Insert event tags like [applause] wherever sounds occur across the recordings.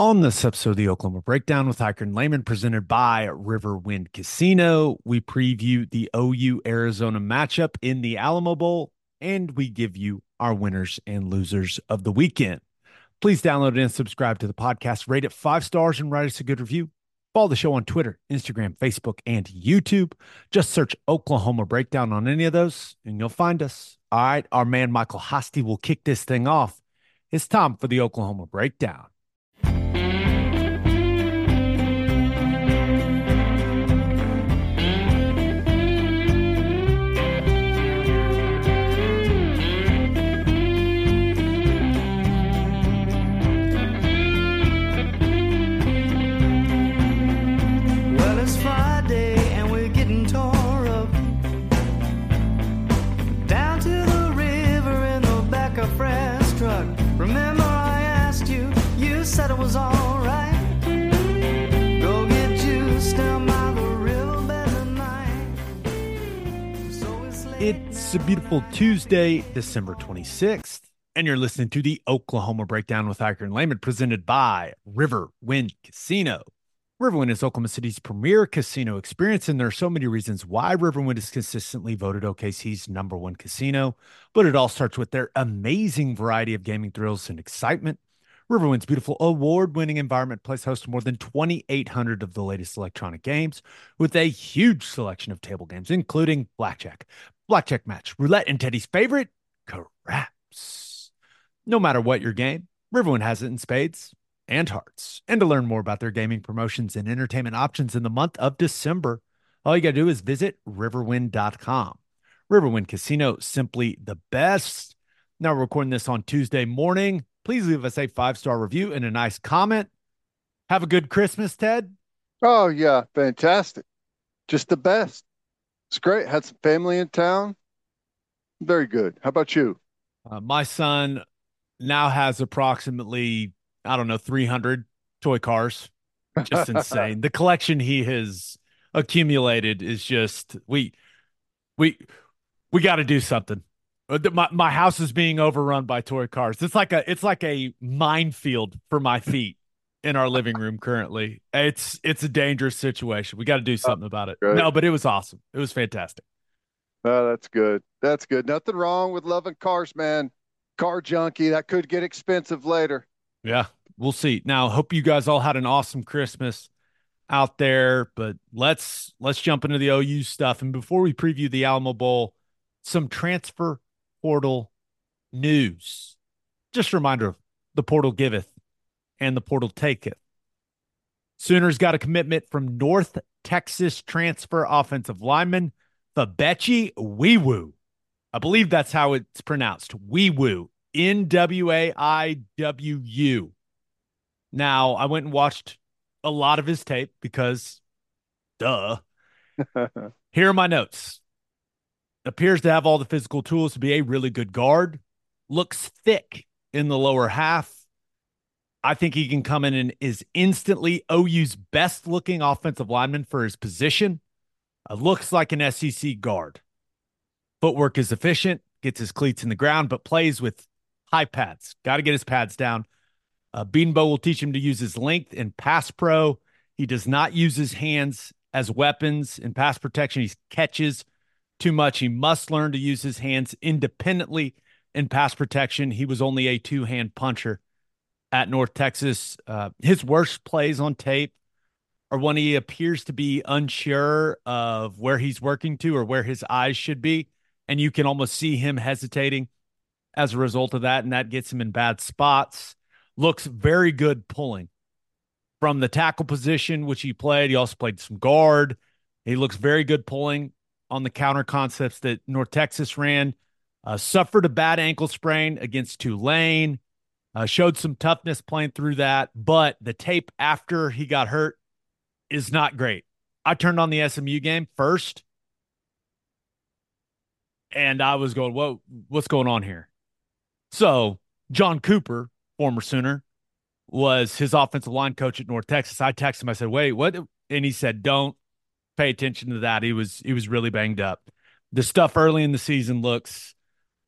On this episode of the Oklahoma Breakdown with Ikard and Lehman, presented by Riverwind Casino, we preview the OU Arizona matchup in the Alamo Bowl, and we give you our winners and losers of the weekend. Please download and subscribe to the podcast, rate it five stars, and write us a good review. Follow the show on Twitter, Instagram, Facebook, and YouTube. Just search Oklahoma Breakdown on any of those, and you'll find us. All right, our man Michael Hosty will kick this thing off. It's time for the Oklahoma Breakdown. It's a beautiful Tuesday, December 26th, and you're listening to the Oklahoma Breakdown with Ikard and Lehman, presented by Riverwind Casino. Riverwind is Oklahoma City's premier casino experience, and there are so many reasons why Riverwind is consistently voted OKC's number one casino. But it all starts with their amazing variety of gaming thrills and excitement. Riverwind's beautiful award winning environment plays host to more than 2,800 of the latest electronic games with a huge selection of table games, including blackjack, blackjack match, roulette, and Teddy's favorite, craps. No matter what your game, Riverwind has it in spades and hearts. And to learn more about their gaming promotions and entertainment options in the month of December, all you got to do is visit riverwind.com. Riverwind Casino, simply the best. Now, we're recording this on Tuesday morning. Please leave us a five star review and a nice comment. Have a good Christmas, Ted. Oh yeah, fantastic. Just the best. It's great. Had some family in town. Very good. How about you? Uh, my son now has approximately, I don't know, 300 toy cars. Just [laughs] insane. The collection he has accumulated is just we we we got to do something. Uh, My my house is being overrun by toy cars. It's like a it's like a minefield for my feet in our living room currently. It's it's a dangerous situation. We got to do oh, something about it. great. No, but it was awesome. It was fantastic. Oh, that's good. That's good. Nothing wrong with loving cars, man. Car junkie. That could get expensive later. Yeah, we'll see. Now, hope you guys all had an awesome Christmas out there, but let's let's jump into the OU stuff. And before we preview the Alamo Bowl, some transfer portal news. Just a reminder, of the portal giveth and the portal taketh. Sooners got a commitment from North Texas transfer offensive lineman Febechi Nwaiwu. I believe that's how it's pronounced. Weewoo. N W A I W U. Now, I went and watched a lot of his tape because, duh. [laughs] Here are my notes. Appears to have all the physical tools to be a really good guard. Looks thick in the lower half. I think he can come in and is instantly OU's best looking offensive lineman for his position. Uh, looks like an SEC guard. Footwork is efficient, gets his cleats in the ground, but plays with high pads. Got to get his pads down. Uh, Bedenbaugh will teach him to use his length in pass pro. He does not use his hands as weapons in pass protection. He catches too much. He must learn to use his hands independently in pass protection. He was only a two hand puncher at North Texas. Uh, his worst plays on tape are when he appears to be unsure of where he's working to or where his eyes should be. And you can almost see him hesitating as a result of that. And that gets him in bad spots. Looks very good pulling from the tackle position, which he played. He also played some guard. He looks very good pulling on the counter concepts that North Texas ran. Uh, suffered a bad ankle sprain against Tulane. Uh, showed some toughness playing through that, but the tape after he got hurt is not great. I turned on the SMU game first, and I was going, "Whoa, what's going on here?" So John Cooper, former Sooner, was his offensive line coach at North Texas. I texted him. I said, "Wait, what?" And he said, "Don't pay attention to that." He was he was really banged up. The stuff early in the season looks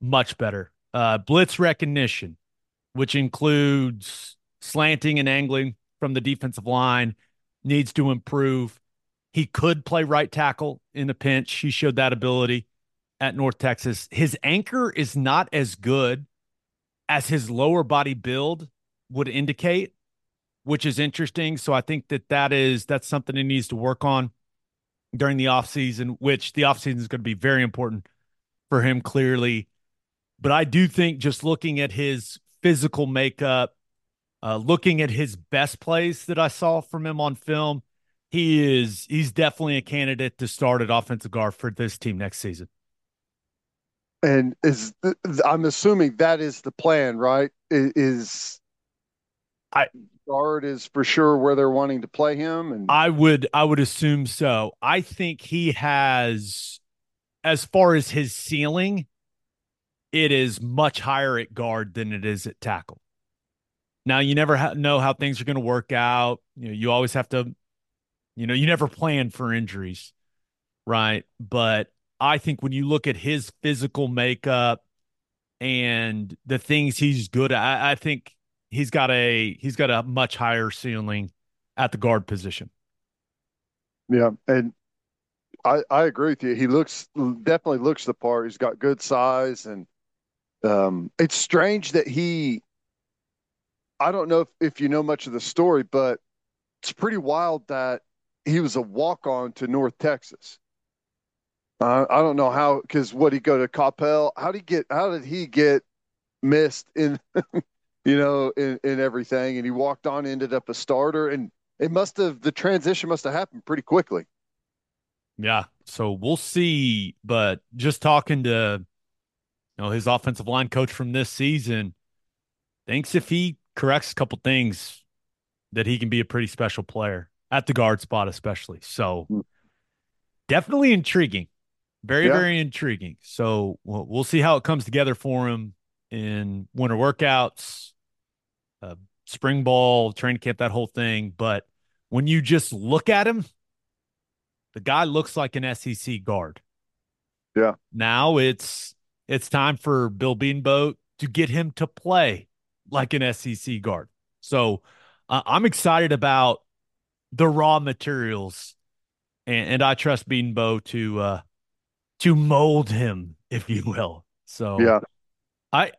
much better. Uh, blitz recognition, which includes slanting and angling, from the defensive line, needs to improve. He could play right tackle in a pinch. He showed that ability at North Texas. His anchor is not as good as his lower body build would indicate, which is interesting. So I think that that is that's something he needs to work on during the offseason, which the offseason is going to be very important for him clearly. But I do think just looking at his physical makeup, uh, looking at his best plays that I saw from him on film, he is he's definitely a candidate to start at offensive guard for this team next season. And is I'm assuming that is the plan, right? Is I guard is for sure where they're wanting to play him and I would I would assume so. I think he has as far as his ceiling, it is much higher at guard than it is at tackle. Now you never ha- know how things are going to work out. You know, you always have to you know, you never plan for injuries, right? But I think when you look at his physical makeup and the things he's good at, I, I think he's got a he's got a much higher ceiling at the guard position. Yeah, and I I agree with you. He looks definitely looks the part. He's got good size, and um, it's strange that he. I don't know if, if you know much of the story, but it's pretty wild that he was a walk on to North Texas. Uh, I don't know how because what he go to Coppell? How did he get? How did he get missed in, [laughs] you know, in, in everything? And he walked on, ended up a starter, and it must have the transition must have happened pretty quickly. Yeah, so we'll see. But just talking to, you know, his offensive line coach from this season, thinks if he corrects a couple things, that he can be a pretty special player at the guard spot, especially. So Hmm. definitely intriguing. Very, Yeah. very intriguing. So we'll, we'll see how it comes together for him in winter workouts, uh, spring ball, training camp, that whole thing. But when you just look at him, the guy looks like an SEC guard. Yeah. Now it's it's time for Bill Bedenbaugh to get him to play like an SEC guard. So uh, I'm excited about the raw materials, and, and I trust Bedenbaugh to uh, to mold him, if you will. So Yeah, I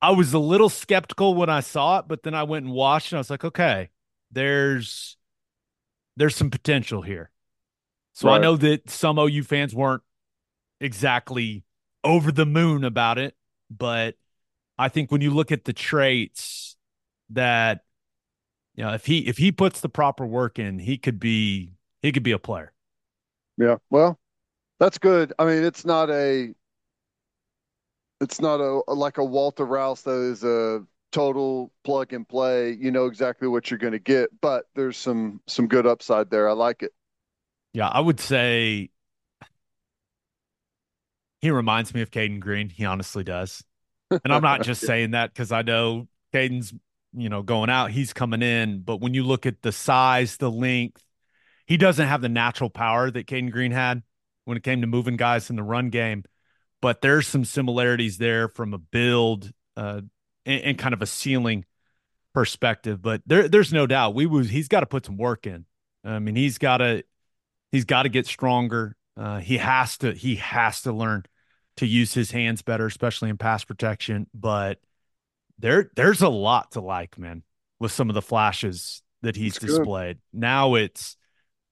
I was a little skeptical when I saw it, but then I went and watched and I was like, okay, there's there's some potential here. So I know that some OU fans weren't exactly over the moon about it, but I think when you look at the traits that you know, if he if he puts the proper work in, he could be he could be a player. yeah. Well, that's good. I mean, it's not a, it's not a like a Walter Rouse that is a total plug and play. You know exactly what you're going to get, but there's some some good upside there. I like it. Yeah, I would say he reminds me of Cayden Green. He honestly does. And I'm not just [laughs] saying that because I know Cayden's, you know, going out, he's coming in. But when you look at the size, the length, he doesn't have the natural power that Cayden Green had when it came to moving guys in the run game. But there's some similarities there from a build uh, and, and kind of a ceiling perspective. But there, there's no doubt we was he's got to put some work in. I mean, he's got to he's got to get stronger. Uh, he has to he has to learn to use his hands better, especially in pass protection. But there there's a lot to like, man, with some of the flashes that he's That's good. displayed. Now it's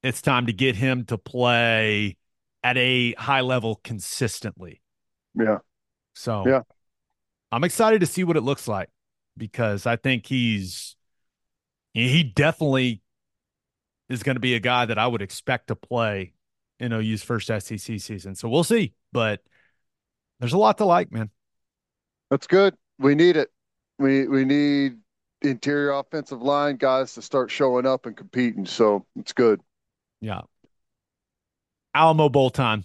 it's time to get him to play at a high level consistently. Yeah. So Yeah. I'm excited to see what it looks like because I think he's he definitely is going to be a guy that I would expect to play in OU's first SEC season. So we'll see, but there's a lot to like, man. That's good. We need it. We we need interior offensive line guys to start showing up and competing. So it's good. Yeah. Alamo Bowl time.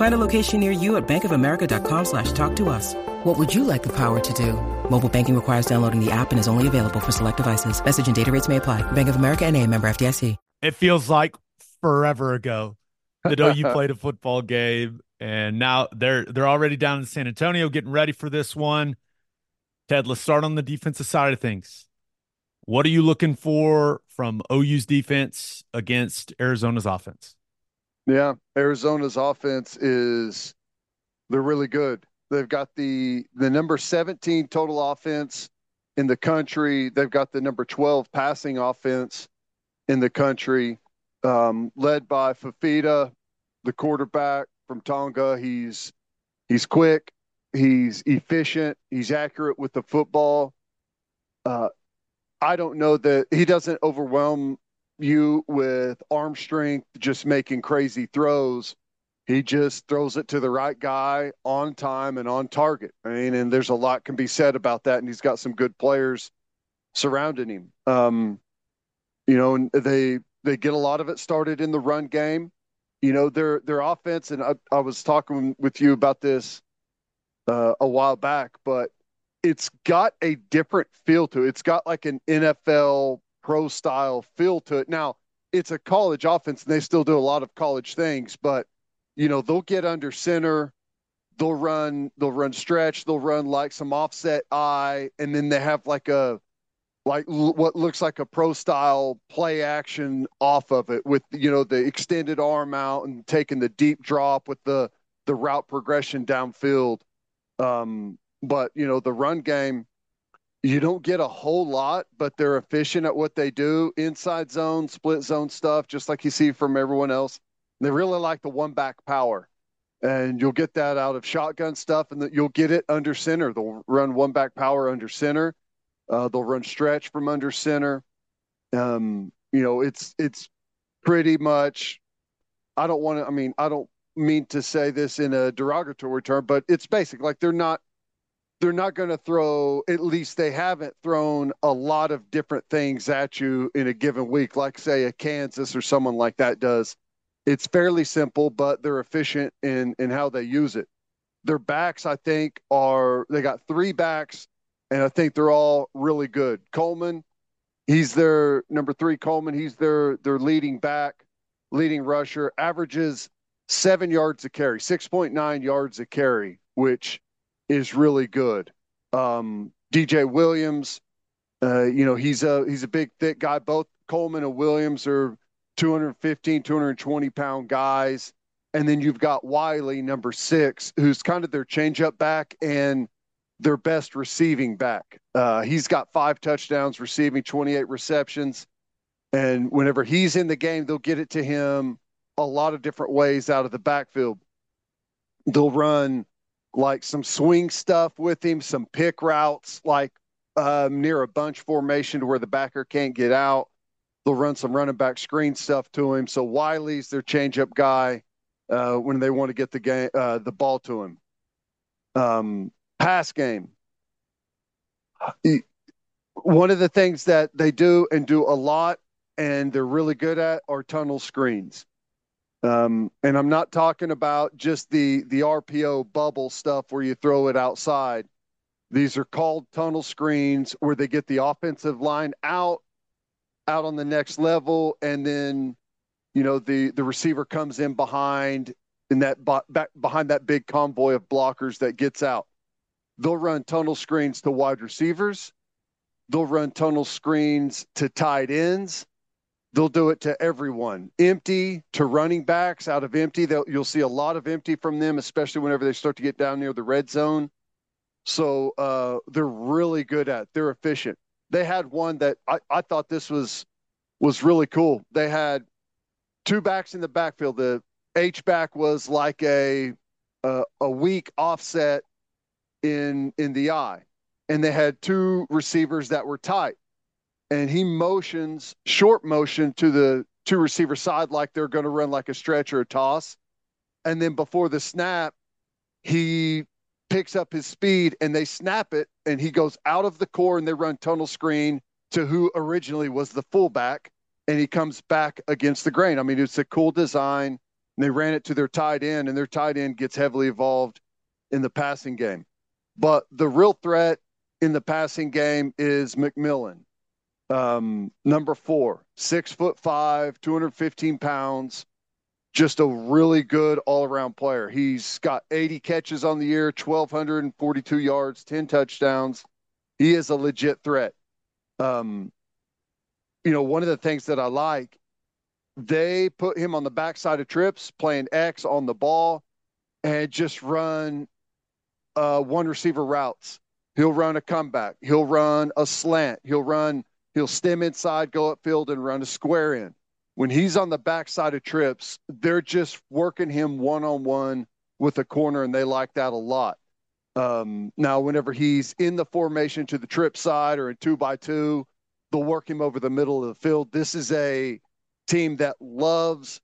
Find a location near you at bankofamerica.com slash talk to us. What would you like the power to do? Mobile banking requires downloading the app and is only available for select devices. Message and data rates may apply. Bank of America and a member FDIC. It feels like forever ago that OU [laughs] played a football game, and now they're they're already down in San Antonio getting ready for this one. Ted, let's start on the defensive side of things. What are you looking for from OU's defense against Arizona's offense? Yeah, Arizona's offense is they're really good. They've got the the number 17 total offense in the country. They've got the number 12 passing offense in the country, um, led by Fifita, the quarterback from Tonga. He's he's quick, he's efficient, he's accurate with the football. Uh, I don't know that he doesn't overwhelm you with arm strength, just making crazy throws. He just throws it to the right guy on time and on target. I mean, and there's a lot can be said about that, and he's got some good players surrounding him. Um, you know, and they they get a lot of it started in the run game. You know, their their offense, and I, I was talking with you about this uh, a while back, but it's got a different feel to it. It's got like an NFL pro style feel to it. Now, it's a college offense, and they still do a lot of college things, but you know, they'll get under center, they'll run, they'll run stretch, they'll run like some offset I, and then they have like a like l- what looks like a pro style play action off of it with you know the extended arm out and taking the deep drop with the the route progression downfield um, but you know the run game you don't get a whole lot but they're efficient at what they do inside zone split zone stuff just like you see from everyone else they really like the one back power and you'll get that out of shotgun stuff and you'll get it under center they'll run one back power under center uh, they'll run stretch from under center. Um, you know, it's it's pretty much. I don't want to. I mean, I don't mean to say this in a derogatory term, but it's basic. Like they're not they're not going to throw. At least they haven't thrown a lot of different things at you in a given week, like say a Kansas or someone like that does. It's fairly simple, but they're efficient in in how they use it. Their backs, I think, are they got three backs and I think they're all really good. Coleman, he's their number three. Coleman, he's their their leading back, leading rusher, averages seven yards a carry, six point nine yards a carry, which is really good. Um, DJ Williams, uh, you know, he's a he's a big thick guy. Both Coleman and Williams are 215, 220 pound guys. And then you've got Wiley, number six, who's kind of their changeup back and their best receiving back. Uh, he's got five touchdowns receiving, 28 receptions. And whenever he's in the game, they'll get it to him a lot of different ways out of the backfield. They'll run like some swing stuff with him, some pick routes, like um, near a bunch formation to where the backer can't get out. They'll run some running back screen stuff to him. So Wiley's their changeup guy uh, when they want to get the game, uh, the ball to him. Um, pass game. One of the things that they do and do a lot and they're really good at are tunnel screens. Um, and I'm not talking about just the the RPO bubble stuff where you throw it outside. These are called tunnel screens where they get the offensive line out out on the next level and then you know the the receiver comes in behind in that back behind that big convoy of blockers that gets out They'll run tunnel screens to wide receivers. They'll run tunnel screens to tight ends. They'll do it to everyone, empty to running backs out of empty. You'll see a lot of empty from them, especially whenever they start to get down near the red zone. So uh, they're really good at. They're efficient. They had one that I, I thought this was was really cool. They had two backs in the backfield. The H back was like a a, a weak offset in in the I, and they had two receivers that were tight and he motions short motion to the two receiver side like they're going to run like a stretch or a toss. And then before the snap, he picks up his speed and they snap it and he goes out of the core and they run tunnel screen to who originally was the fullback and he comes back against the grain. I mean, it's a cool design. And they ran it to their tight end and their tight end gets heavily involved in the passing game. But the real threat in the passing game is McMillan. Um, number four, six foot five, 215 pounds, just a really good all around player. He's got 80 catches on the year, 1,242 yards, 10 touchdowns. He is a legit threat. Um, you know, one of the things that I like, they put him on the backside of trips, playing X on the ball, and just run uh, one receiver routes. He'll run a comeback. He'll run a slant. He'll run He'll stem inside, go upfield, and run a square in. When he's on the backside of trips, they're just working him one on one with a corner, and they like that a lot. Um, now, whenever he's in the formation to the trip side or in two by two, they'll work him over the middle of the field. This is a team that loves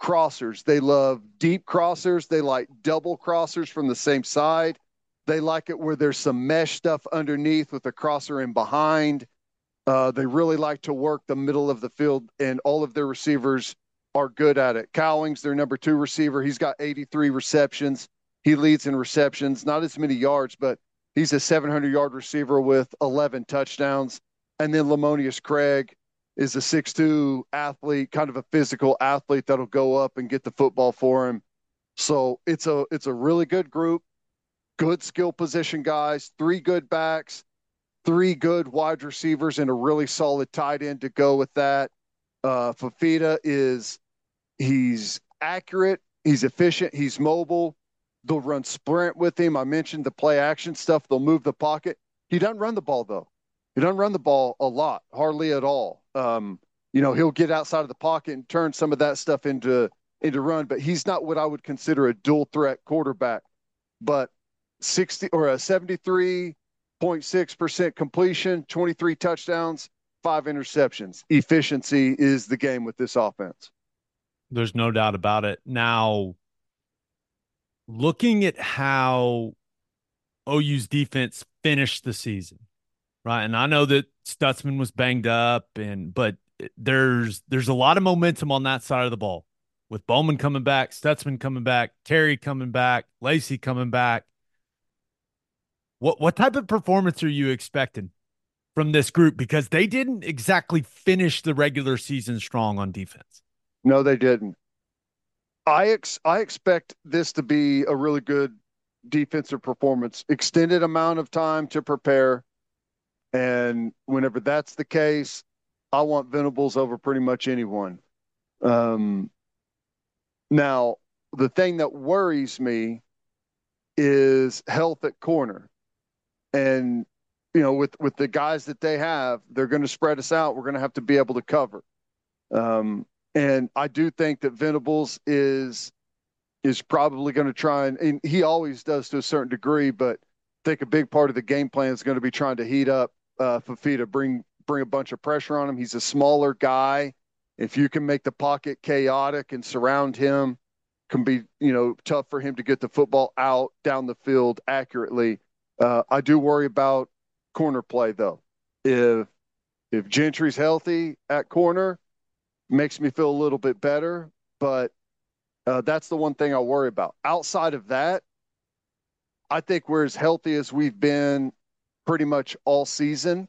crossers. They love deep crossers. They like double crossers from the same side. They like it where there's some mesh stuff underneath with a crosser in behind. Uh, they really like to work the middle of the field, and all of their receivers are good at it. Cowlings, their number two receiver, he's got 83 receptions. He leads in receptions, not as many yards, but he's a 700 yard receiver with 11 touchdowns. And then Lemonious-Craig is a 6'2 athlete, kind of a physical athlete that'll go up and get the football for him. So it's a it's a really good group, good skill position guys, three good backs, three good wide receivers and a really solid tight end to go with that. Uh, Fifita is he's accurate, he's efficient, he's mobile. They'll run sprint with him. I mentioned the play action stuff. They'll move the pocket. He doesn't run the ball though. He doesn't run the ball a lot, hardly at all. Um, you know, he'll get outside of the pocket and turn some of that stuff into into run, but he's not what I would consider a dual threat quarterback. But 60 or a 73 0.6% completion, 23 touchdowns, five interceptions. Efficiency is the game with this offense. There's no doubt about it. Now, looking at how OU's defense finished the season, right? And I know that Stutsman was banged up, and but there's there's a lot of momentum on that side of the ball with Bowman coming back, Stutsman coming back, Terry coming back, Lacey coming back. What what type of performance are you expecting from this group? Because they didn't exactly finish the regular season strong on defense. No, they didn't. I ex- I expect this to be a really good defensive performance. Extended amount of time to prepare, and whenever that's the case, I want Venables over pretty much anyone. Um, now, the thing that worries me is health at corner and you know with with the guys that they have they're going to spread us out. We're going to have to be able to cover. Um, and i do think that venables is is probably going to try and, and, he always does to a certain degree but i think a big part of the game plan is going to be trying to heat up uh, Fifita, bring bring a bunch of pressure on him. He's a smaller guy. If you can make the pocket chaotic and surround him can be you know tough for him to get the football out down the field accurately uh, I do worry about corner play though. If if Gentry's healthy at corner, makes me feel a little bit better. But uh, that's the one thing I worry about. Outside of that, I think we're as healthy as we've been pretty much all season.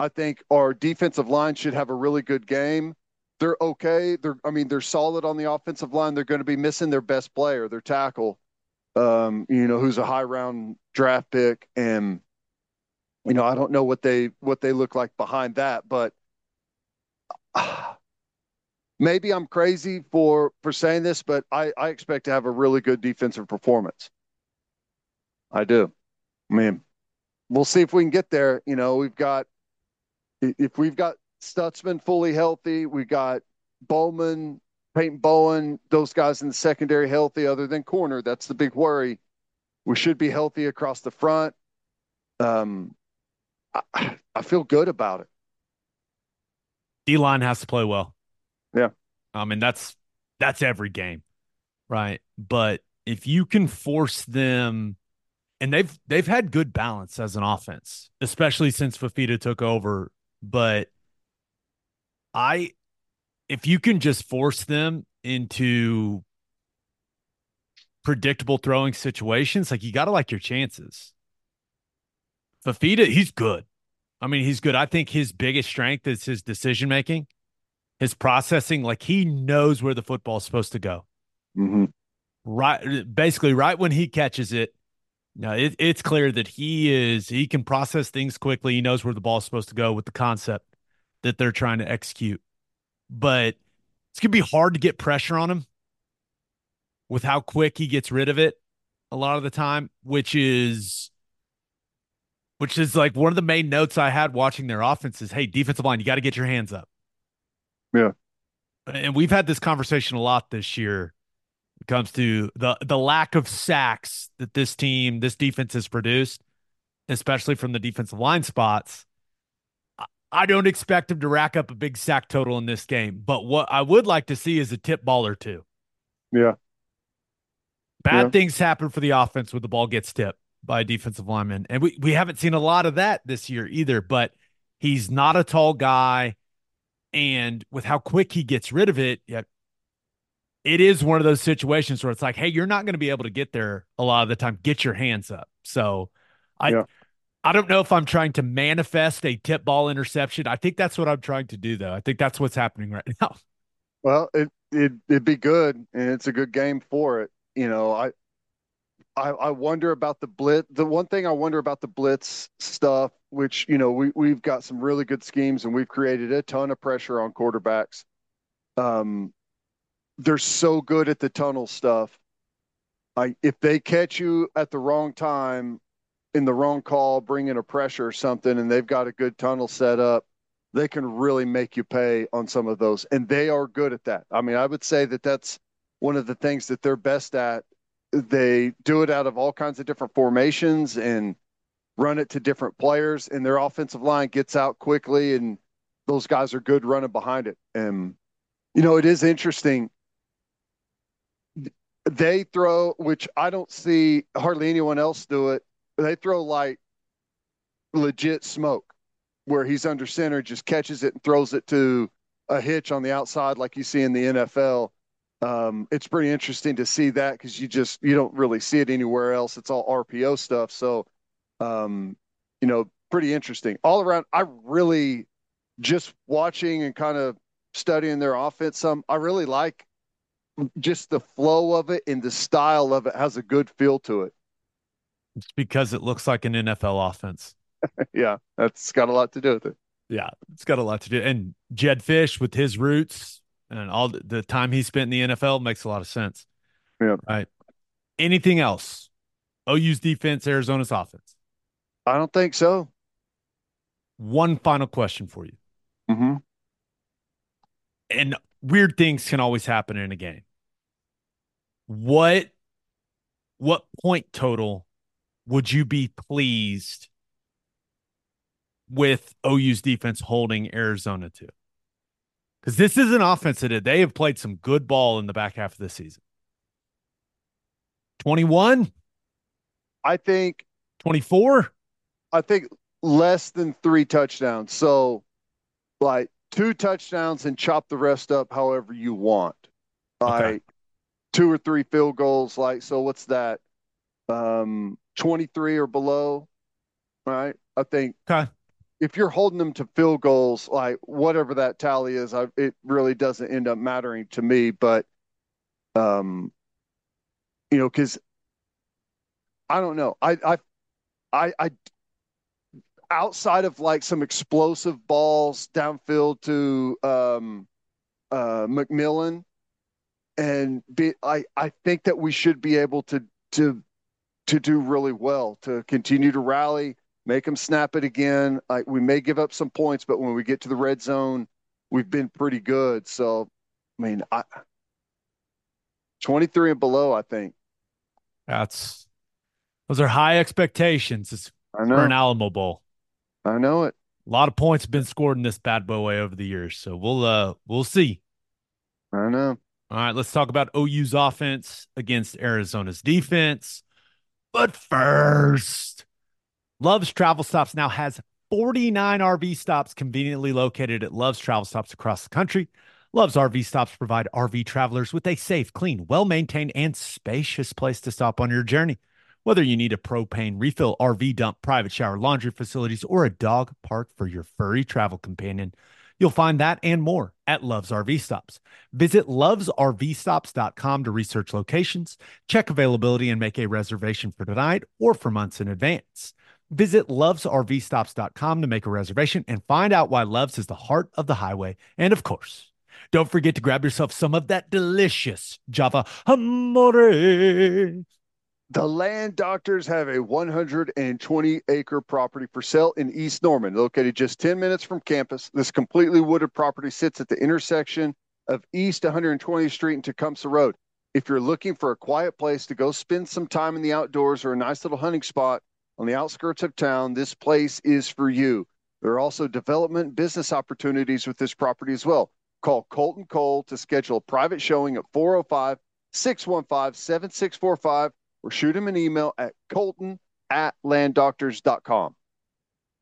I think our defensive line should have a really good game. They're okay. They're I mean they're solid on the offensive line. They're going to be missing their best player, their tackle um, you know, who's a high round draft pick, and you know, I don't know what they what they look like behind that, but uh, [sighs] maybe I'm crazy for for saying this, but I, I expect to have a really good defensive performance. I do. I mean, we'll see if we can get there. You know, we've got if we've got Stutsman fully healthy, we've got Bowman, Peyton Bowen, those guys in the secondary healthy, other than corner. That's the big worry. We should be healthy across the front. Um, I, I feel good about it. D line has to play well. Yeah. I mean, that's that's every game, right? But if you can force them and they've they've had good balance as an offense, especially since Fifita took over. But I if you can just force them into predictable throwing situations, like you gotta like your chances. Fifita, he's good. I mean, he's good. I think his biggest strength is his decision making, his processing. Like he knows where the football is supposed to go. Mm-hmm. Right, basically, right when he catches it, now it, it's clear that he is he can process things quickly. He knows where the ball is supposed to go with the concept that they're trying to execute. But it's gonna be hard to get pressure on him with how quick he gets rid of it a lot of the time, which is which is like one of the main notes I had watching their offense is, hey, defensive line, you got to get your hands up. Yeah. And we've had this conversation a lot this year. It comes to the the lack of sacks that this team, this defense has produced, especially from the defensive line spots. I don't expect him to rack up a big sack total in this game, but what I would like to see is a tip ball or two. Yeah. Bad Yeah. things happen for the offense when the ball gets tipped by a defensive lineman. And we, we haven't seen a lot of that this year either, but he's not a tall guy. And with how quick he gets rid of it, yeah, it is one of those situations where it's like, hey, you're not going to be able to get there a lot of the time. Get your hands up. So I Yeah. I don't know if I'm trying to manifest a tip ball interception. I think that's what I'm trying to do though. I think that's what's happening right now. [laughs] Well, it it it'd be good, and it's a good game for it. You know, I I I wonder about the blitz. The one thing I wonder about the blitz stuff, which you know we we've got some really good schemes, and we've created a ton of pressure on quarterbacks. Um, they're so good at the tunnel stuff. I if they catch you at the wrong time, in the wrong call, bring in a pressure or something, and they've got a good tunnel set up they can really make you pay on some of those. And they are good at that. I mean i would say that that's one of the things that they're best at. They do it out of all kinds of different formations and run it to different players and their offensive line gets out quickly and those guys are good running behind it. And you know it is interesting. They throw which i don't see hardly anyone else do it they throw like legit smoke where he's under center, just catches it and throws it to a hitch on the outside like you see in the NFL. Um, it's pretty interesting to see that because you just you don't really see it anywhere else. It's all RPO stuff. So, um, you know, pretty interesting all around. I really just watching and kind of studying their offense. Some I really like just the flow of it and the style of it has a good feel to it. It's because it looks like an NFL offense. [laughs] yeah, that's got a lot to do with it. Yeah, it's got a lot to do. And Jedd Fisch with his roots and all the, the time he spent in the NFL makes a lot of sense. Yeah. Right. Anything else? OU's defense, Arizona's offense. I don't think so. One final question for you. Mm-hmm. And weird things can always happen in a game. What what point total would you be pleased with OU's defense holding Arizona to? Because this is an offense that they have played some good ball in the back half of the season. 21, I think 24. I think less than three touchdowns. So, like two touchdowns and chop the rest up however you want. Like Okay. two or three field goals. Like so, what's that? Um, twenty three or below, right? I think Okay. if you're holding them to field goals, like whatever that tally is, I, it really doesn't end up mattering to me. But, um, you know, because I don't know, I, I, I, I, outside of like some explosive balls downfield to, um, uh, McMillan, and be, I I think that we should be able to to to do really well to continue to rally, make them snap it again. I, we may give up some points, but when we get to the red zone, we've been pretty good. So, I mean, I 23 and below, I think. That's those are high expectations I know. for an. Alamo Bowl. I know it. A lot of points have been scored in this bad boy over the years, so we'll uh we'll see. I know. All right, let's talk about OU's offense against Arizona's defense. But first, Love's Travel Stops now has 49 RV stops conveniently located at Love's Travel Stops across the country. Love's RV Stops provide RV travelers with a safe, clean, well maintained, and spacious place to stop on your journey. Whether you need a propane refill, RV dump, private shower, laundry facilities, or a dog park for your furry travel companion, you'll find that and more at Love's RV Stops. Visit lovesrvstops.com to research locations, check availability, and make a reservation for tonight or for months in advance. Visit lovesrvstops.com to make a reservation and find out why Love's is the heart of the highway. And of course, don't forget to grab yourself some of that delicious Java Amore. The land doctors have a 120 acre property for sale in East Norman, located just 10 minutes from campus. This completely wooded property sits at the intersection of East 120th Street and Tecumseh Road. If you're looking for a quiet place to go spend some time in the outdoors or a nice little hunting spot on the outskirts of town, this place is for you. There are also development business opportunities with this property as well. Call Colton Cole to schedule a private showing at 405 615 7645 or shoot him an email at colton at landdoctors.com.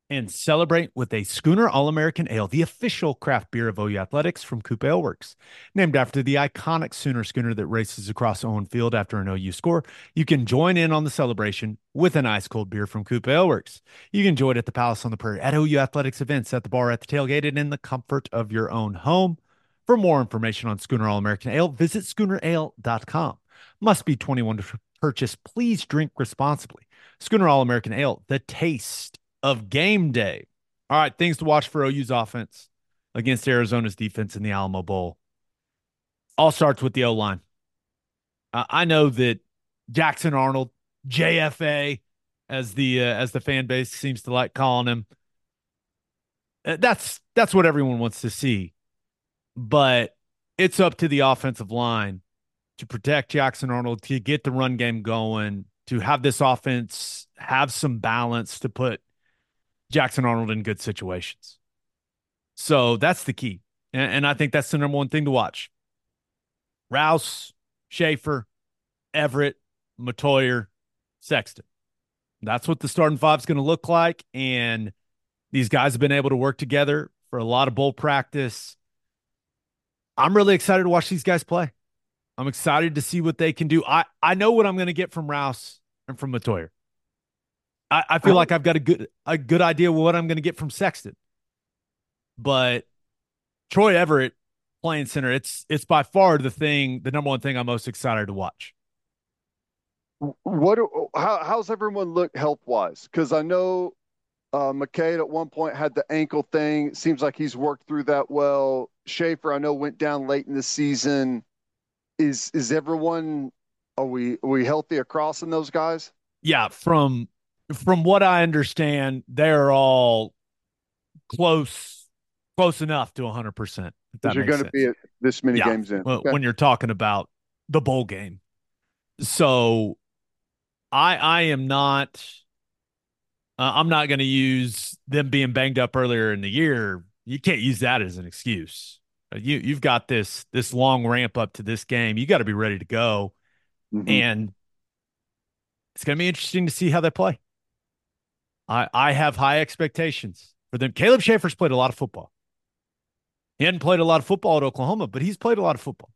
and celebrate with a Schooner All American Ale, the official craft beer of OU Athletics from Coop Ale Works. Named after the iconic Sooner schooner that races across Owen Field after an OU score, you can join in on the celebration with an ice cold beer from Coop Ale Works. You can enjoy it at the Palace on the Prairie, at OU Athletics events, at the bar, at the tailgate, and in the comfort of your own home. For more information on Schooner All American Ale, visit schoonerale.com. Must be 21 to purchase. Please drink responsibly. Schooner All American Ale, the taste of game day. All right, things to watch for OU's offense against Arizona's defense in the Alamo Bowl. All starts with the O line. Uh, I know that Jackson Arnold, JFA, as the uh, as the fan base seems to like calling him, uh, that's that's what everyone wants to see. But it's up to the offensive line to protect Jackson Arnold, to get the run game going, to have this offense have some balance to put Jackson Arnold in good situations. So that's the key. And, and I think that's the number one thing to watch. Rouse, Shaffer, Everett, Matoyer, Sexton. That's what the starting five is going to look like. And these guys have been able to work together for a lot of bowl practice. I'm really excited to watch these guys play. I'm excited to see what they can do. I, I know what I'm going to get from Rouse and from Matoyer. I, I feel like I've got a good a good idea what I'm going to get from Sexton. But Troy Everett playing center, it's it's by far the thing, the number one thing I'm most excited to watch. What? How, how's everyone look health wise? Because I know uh, McCade at one point had the ankle thing. Seems like he's worked through that well. Shaffer, I know, went down late in the season. Is is everyone? Are we are we healthy across in those guys? Yeah, from from what I understand, they're all close close enough to 100%. That you're going to be at this many Yeah, games in. when, Okay. when you're talking about the bowl game. So I I am not uh, I'm not going to use them being banged up earlier in the year. You can't use that as an excuse. You you've got this this long ramp up to this game. You got to be ready to go Mhm. and it's going to be interesting to see how they play. I I have high expectations for them. Caleb Shaffer's played a lot of football. He hadn't played a lot of football at Oklahoma, but he's played a lot of football.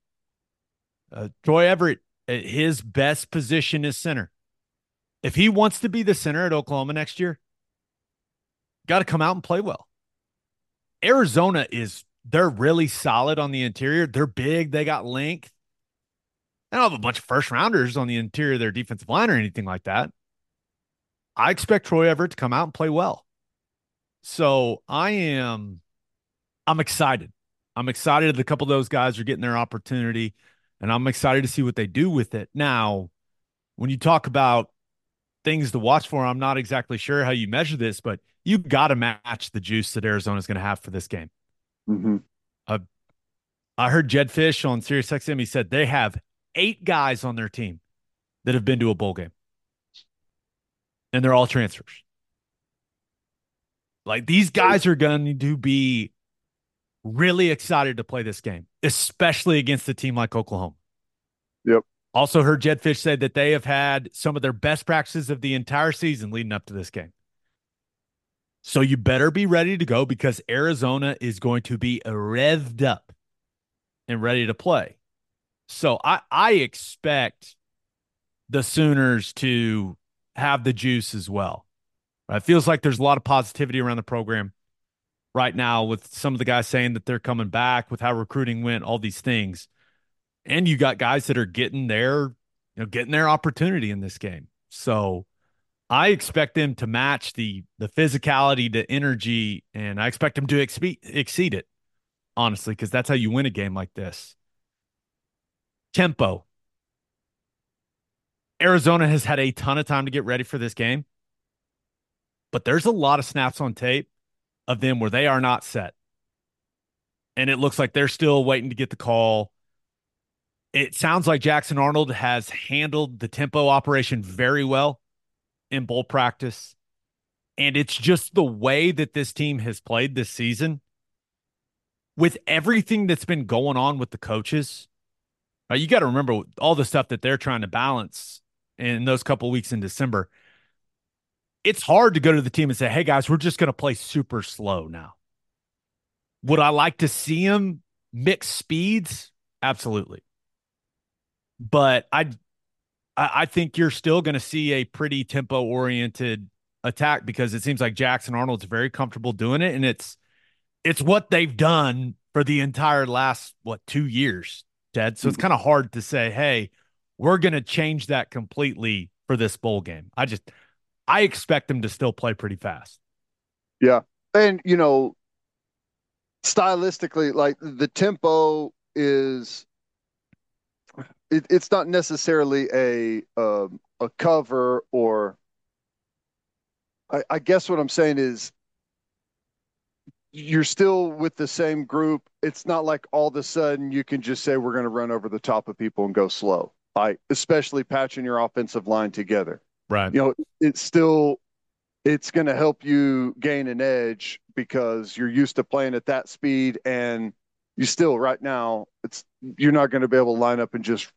Uh, Troy Everett, uh, his best position is center. If he wants to be the center at Oklahoma next year, got to come out and play well. Arizona is they're really solid on the interior. They're big. They got length. They don't have a bunch of first rounders on the interior of their defensive line or anything like that. I expect Troy Everett to come out and play well. So I am I'm excited. I'm excited that a couple of those guys are getting their opportunity, and I'm excited to see what they do with it. Now, when you talk about things to watch for, I'm not exactly sure how you measure this, but you got to match the juice that Arizona is going to have for this game. Mm-hmm. Uh, I heard Jedd Fisch on SiriusXM. He said they have eight guys on their team that have been to a bowl game, and they're all transfers. Like these guys are going to be really excited to play this game, especially against a team like Oklahoma. Yep. Also heard Jedd Fisch say that they have had some of their best practices of the entire season leading up to this game. So you better be ready to go because Arizona is going to be revved up and ready to play. So I I expect the Sooners to have the juice as well. Uh, it feels like there's a lot of positivity around the program right now with some of the guys saying that they're coming back, with how recruiting went, all these things. And you got guys that are getting their, you know, getting their opportunity in this game. So I expect them to match the the physicality, the energy, and I expect them to exceed exceed it, honestly, because that's how you win a game like this. Tempo. Arizona has had a ton of time to get ready for this game, but there's a lot of snaps on tape of them where they are not set. And it looks like they're still waiting to get the call. It sounds like Jackson Arnold has handled the tempo operation very well in bowl practice. And it's just the way that this team has played this season with everything that's been going on with the coaches. Uh, you got to remember all the stuff that they're trying to balance in those couple weeks in December it's hard to go to the team and say, "Hey guys, we're just going to play super slow now." Would I like to see them mix speeds? Absolutely. But I I think you're still going to see a pretty tempo oriented attack because it seems like Jackson Arnold's very comfortable doing it and it's it's what they've done for the entire last what 2 years, Ted. So it's mm-hmm. kind of hard to say, "Hey, we're going to change that completely for this bowl game." I just I expect them to still play pretty fast. Yeah. And, you know, stylistically, like the tempo is, it, it's not necessarily a, um, a cover or, I, I guess what I'm saying is you're still with the same group. It's not like all of a sudden you can just say we're going to run over the top of people and go slow. Like especially patching your offensive line together. Right. You know, it's still it's going to help you gain an edge because you're used to playing at that speed and you still right now it's you're not going to be able to line up and just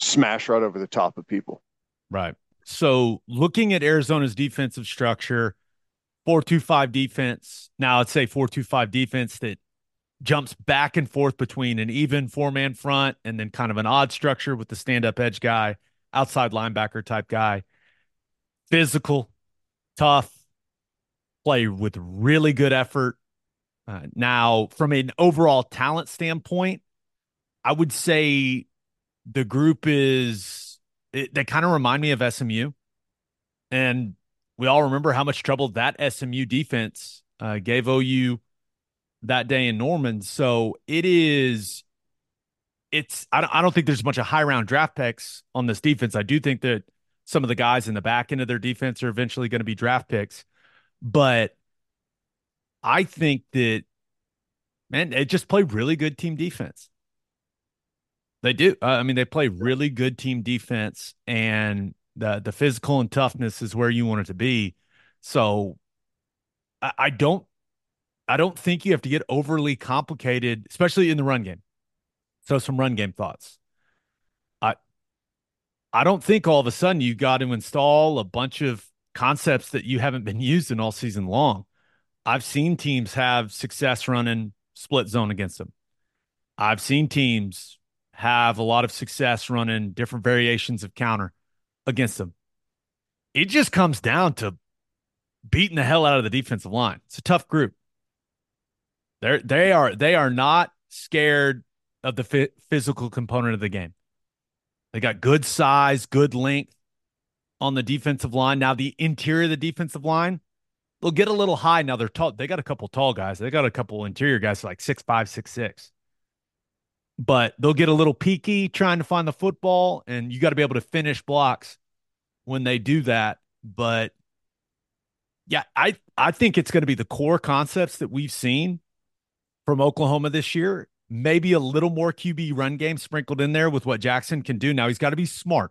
smash right over the top of people. Right. So looking at Arizona's defensive structure, 4-2-5 defense. Now let's say 4-2-5 defense that jumps back and forth between an even four-man front and then kind of an odd structure with the stand-up edge guy, outside linebacker type guy physical, tough, play with really good effort. Uh, now, from an overall talent standpoint, I would say the group is it, they kind of remind me of SMU, and we all remember how much trouble that SMU defense uh, gave OU that day in Norman. So it is. It's I don't, I don't think there's a bunch of high round draft picks on this defense. I do think that some of the guys in the back end of their defense are eventually going to be draft picks. But I think that, man, they just played really good team defense. They do. Uh, I mean, they play really good team defense, and the the physical and toughness is where you want it to be. So, I, I don't, I don't think you have to get overly complicated, especially in the run game. So, some run game thoughts. I I don't think all of a sudden you got to install a bunch of concepts that you haven't been [laughs] using all season long. I've seen teams have success running split zone against them. I've seen teams have a lot of success running different variations of counter against them. It just comes down to beating the hell out of the defensive line. It's a tough group. They're they are they are not scared of the physical component of the game. They got good size, good length on the defensive line. Now, the interior of the defensive line, they'll get a little high. Now they're tall. They got a couple tall guys. They got a couple interior guys like six five, six six. But they'll get a little peaky trying to find the football, and you got to be able to finish blocks when they do that. But yeah, I I think it's going to be the core concepts that we've seen from Oklahoma this year. Maybe a little more QB run game sprinkled in there with what Jackson can do. Now he's got to be smart.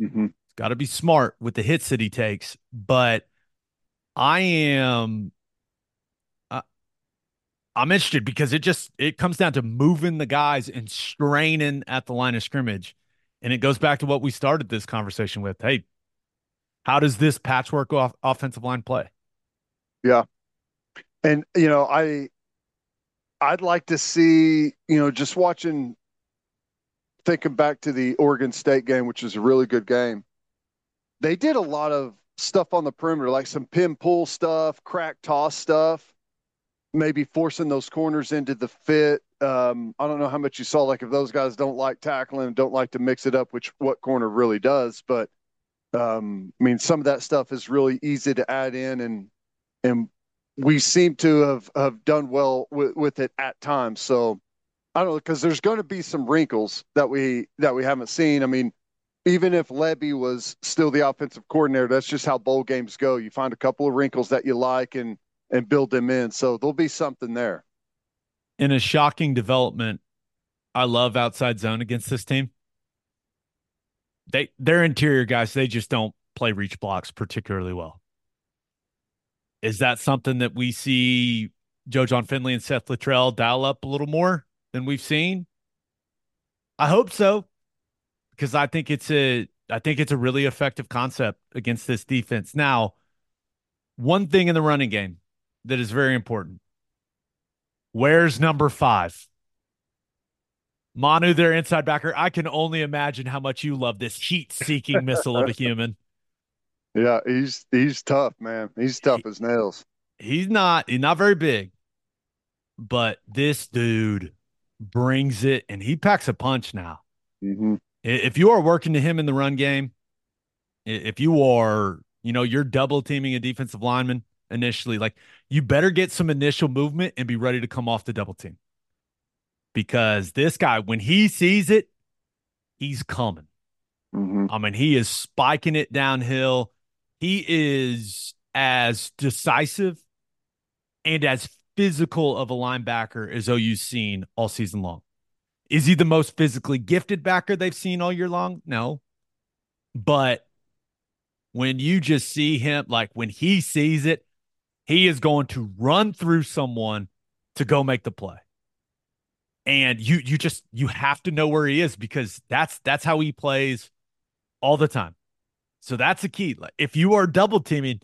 Mm-hmm. He's got to be smart with the hits that he takes. But I am I'm interested because it just it comes down to moving the guys and straining at the line of scrimmage. And it goes back to what we started this conversation with. Hey, how does this patchwork off offensive line play? Yeah. And you know, I I'd like to see, you know, just watching thinking back to the Oregon State game, which is a really good game. They did a lot of stuff on the perimeter, like some pin pull stuff, crack toss stuff, maybe forcing those corners into the fit. Um, I don't know how much you saw, like if those guys don't like tackling, don't like to mix it up, which what corner really does, but um, I mean, some of that stuff is really easy to add in, and and we seem to have have done well with, with it at times. So I don't know because there's going to be some wrinkles that we that we haven't seen. I mean, even if Lebby was still the offensive coordinator, that's just how bowl games go. You find a couple of wrinkles that you like and and build them in. So there'll be something there. In a shocking development, I love outside zone against this team they their interior guys they just don't play reach blocks particularly well. Is that something that we see Joe Jon Finley and Seth Littrell dial up a little more than we've seen? I hope so, because I think it's a I think it's a really effective concept against this defense. Now, one thing in the running game that is very important. Where's number five? Manu, their inside backer. I can only imagine how much you love this heat-seeking [laughs] missile of a human. Yeah, he's he's tough, man. He's tough he, as nails. He's not he's not very big, but this dude brings it, and he packs a punch now. Mm-hmm. If you are working to him in the run game, if you are, you know, you're double teaming a defensive lineman initially, like you better get some initial movement and be ready to come off the double team because this guy, when he sees it, he's coming. Mm-hmm. I mean, he is spiking it downhill. He is as decisive and as physical of a linebacker as OU's seen all season long. Is he the most physically gifted backer they've seen all year long? No. But when you just see him, like when he sees it, he is going to run through someone to go make the play and you you just you have to know where he is because that's that's how he plays all the time. So that's the key. Like if you are double teaming,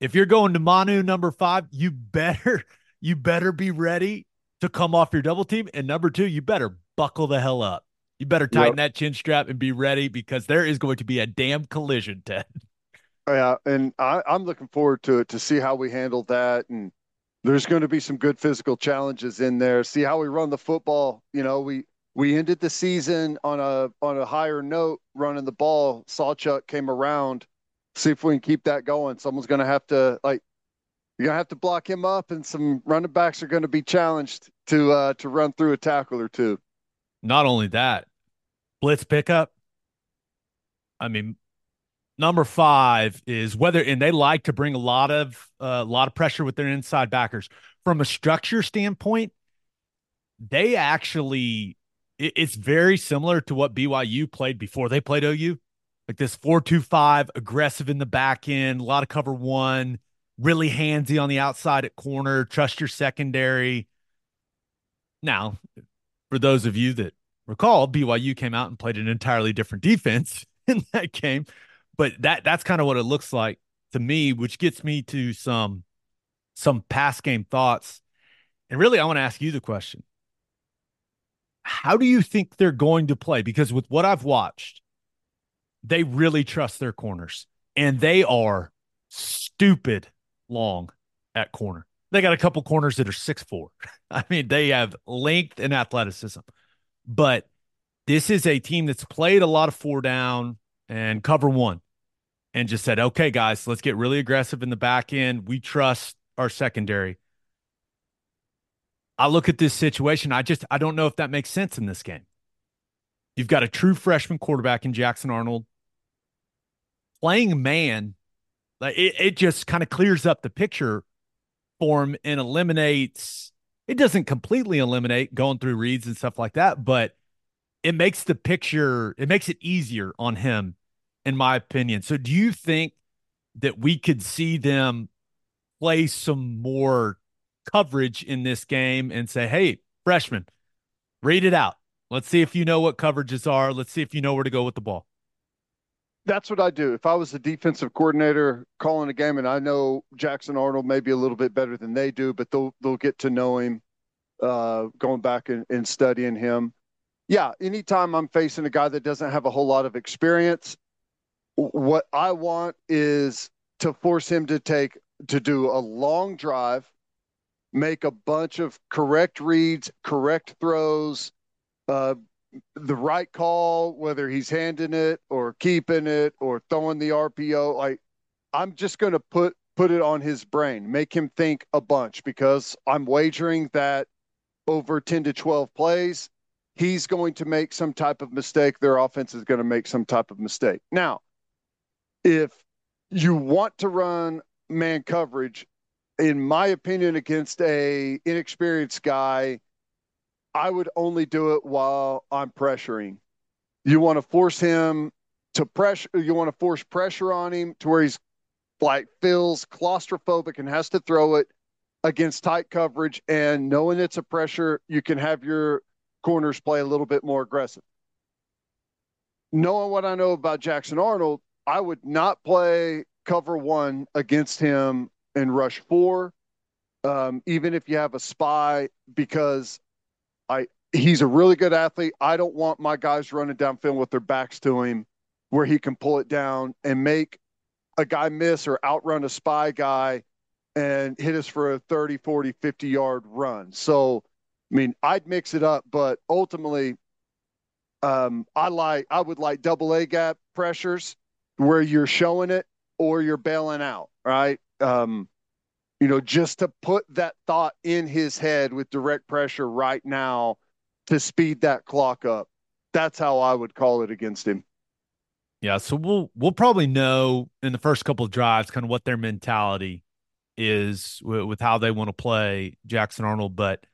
if you're going to Manu number five, you better [laughs] you better be ready to come off your double team. And number two, you better buckle the hell up. You better tighten yep. that chin strap and be ready because there is going to be a damn collision, Ted. [laughs] Yeah, and I, I'm looking forward to it to see how we handle that and there's going to be some good physical challenges in there. See how we run the football. You know, we we ended the season on a on a higher note running the ball. Sawchuk came around. See if we can keep that going. Someone's going to have to like you're gonna have to block him up, and some running backs are going to be challenged to uh, to run through a tackle or two. Not only that, blitz pickup. I mean, Number five is whether, and they like to bring a lot of a uh, lot of pressure with their inside backers. From a structure standpoint, they actually it, it's very similar to what BYU played before they played OU, like this four-two-five, aggressive in the back end, a lot of cover one, really handsy on the outside at corner, trust your secondary. Now, for those of you that recall, BYU came out and played an entirely different defense [laughs] in that game but that that's kind of what it looks like to me, which gets me to some some past game thoughts. And really, I want to ask you the question: How do you think they're going to play? Because with what I've watched, they really trust their corners, and they are stupid long at corner. They got a couple corners that are six four. [laughs] I mean, they have length and athleticism, but this is a team that's played a lot of four down and cover one and just said, okay, guys, let's get really aggressive in the back end. We trust our secondary. I look at this situation. I just I don't know if that makes sense in this game. You've got a true freshman quarterback in Jackson Arnold playing man. Like it, it just kind of clears up the picture for him and eliminates. It doesn't completely eliminate going through reads and stuff like that, but it makes the picture. It makes it easier on him, in my opinion. So, do you think that we could see them play some more coverage in this game and say, hey, freshman, read it out. Let's see if you know what coverages are. Let's see if you know where to go with the ball. That's what I do. If I was the defensive coordinator calling a game, and I know Jackson Arnold may be a little bit better than they do, but they'll they'll get to know him, uh, going back and, and studying him. Yeah, anytime I'm facing a guy that doesn't have a whole lot of experience, what I want is to force him to take to do a long drive, make a bunch of correct reads, correct throws, uh, the right call, whether he's handing it or keeping it or throwing the RPO. Like I'm just going to put put it on his brain, make him think a bunch because I'm wagering that over 10 to 12 plays, he's going to make some type of mistake. Their offense is going to make some type of mistake. Now, if you want to run man coverage, in my opinion, against a inexperienced guy, I would only do it while I'm pressuring. You want to force him to pressure. You want to force pressure on him to where he's like feels claustrophobic and has to throw it against tight coverage. And knowing it's a pressure, you can have your corners play a little bit more aggressive. Knowing what I know about Jackson Arnold, I would not play cover one against him and rush four, um, even if you have a spy, because I he's a really good athlete. I don't want my guys running downfield with their backs to him where he can pull it down and make a guy miss or outrun a spy guy and hit us for a 30, 40, 50 yard run. So, I mean, I'd mix it up, but ultimately, um, I like I would like double A gap pressures where you're showing it or you're bailing out, right? Um, you know, just to put that thought in his head with direct pressure right now to speed that clock up. That's how I would call it against him. Yeah, so we'll we'll probably know in the first couple of drives kind of what their mentality is with, with how they want to play Jackson Arnold. But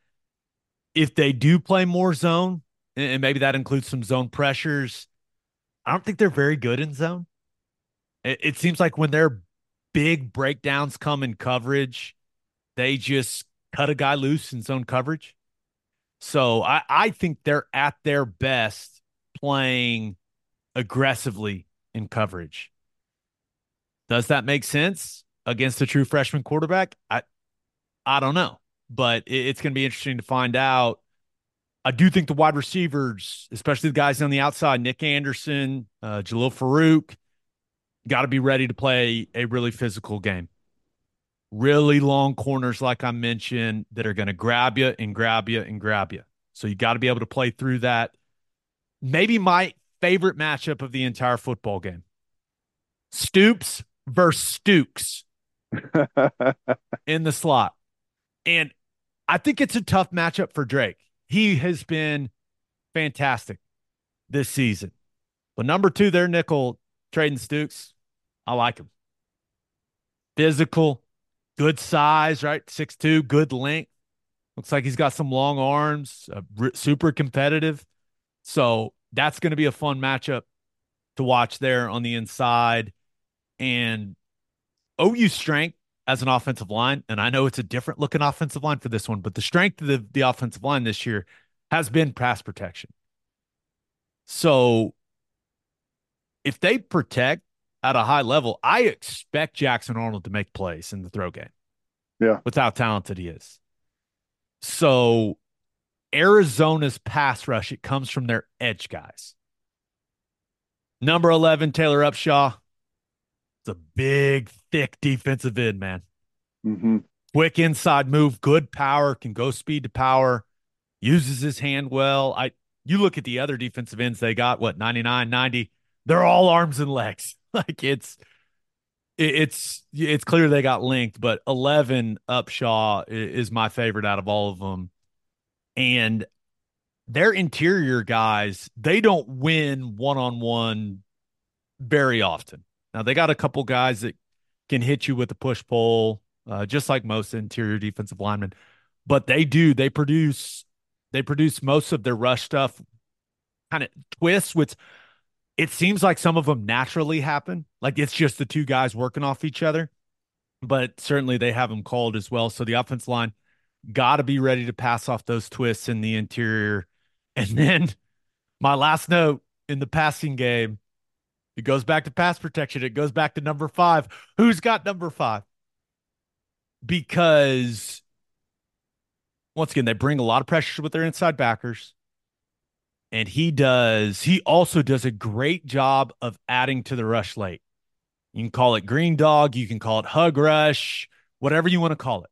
if they do play more zone, and maybe that includes some zone pressures, I don't think they're very good in zone. It, it seems like when their big breakdowns come in coverage, they just cut a guy loose in zone coverage. So I, I think they're at their best playing aggressively in coverage. Does that make sense against a true freshman quarterback? I I don't know, but it, it's going to be interesting to find out. I do think the wide receivers, especially the guys on the outside, Nic Anderson, uh, Jalil Farooq, got to be ready to play a really physical game. Really long corners, like I mentioned, that are going to grab you and grab you and grab you. So you got to be able to play through that. Maybe my favorite matchup of the entire football game Stoops versus Stukes [laughs] in the slot. And I think it's a tough matchup for Drake. He has been fantastic this season. But number two, their nickel Treydan Stukes, I like him. Physical, good size, right? Six two, good length. Looks like he's got some long arms, uh, super competitive. So that's going to be a fun matchup to watch there on the inside. And OU strength as an offensive line, and I know it's a different looking offensive line for this one, but the strength of the, the offensive line this year has been pass protection. So if they protect at a high level, I expect Jackson Arnold to make plays in the throw game. Yeah. With how talented he is. So Arizona's pass rush, it comes from their edge guys. Number 11, Taylor Upshaw. It's a big, thick defensive end, man. Mm-hmm. Quick inside move, good power, can go speed to power, uses his hand well. I you look at the other defensive ends they got, what, 99, 90 they're all arms and legs. [laughs] like it's it's it's clear they got linked, but 11 Upshaw is my favorite out of all of them. And their interior guys, they don't win one on one very often. Now, they got a couple guys that can hit you with a push pull, uh, just like most interior defensive linemen. But they do, they produce, they produce most of their rush stuff kind of twists, which it seems like some of them naturally happen. Like it's just the two guys working off each other, but certainly they have them called as well. So the offense line got to be ready to pass off those twists in the interior. [laughs] And then my last note in the passing game, it goes back to pass protection. It goes back to number five. Who's got number five? Because once again, they bring a lot of pressure with their inside backers and he does he also does a great job of adding to the rush late you can call it green dog you can call it hug rush whatever you want to call it.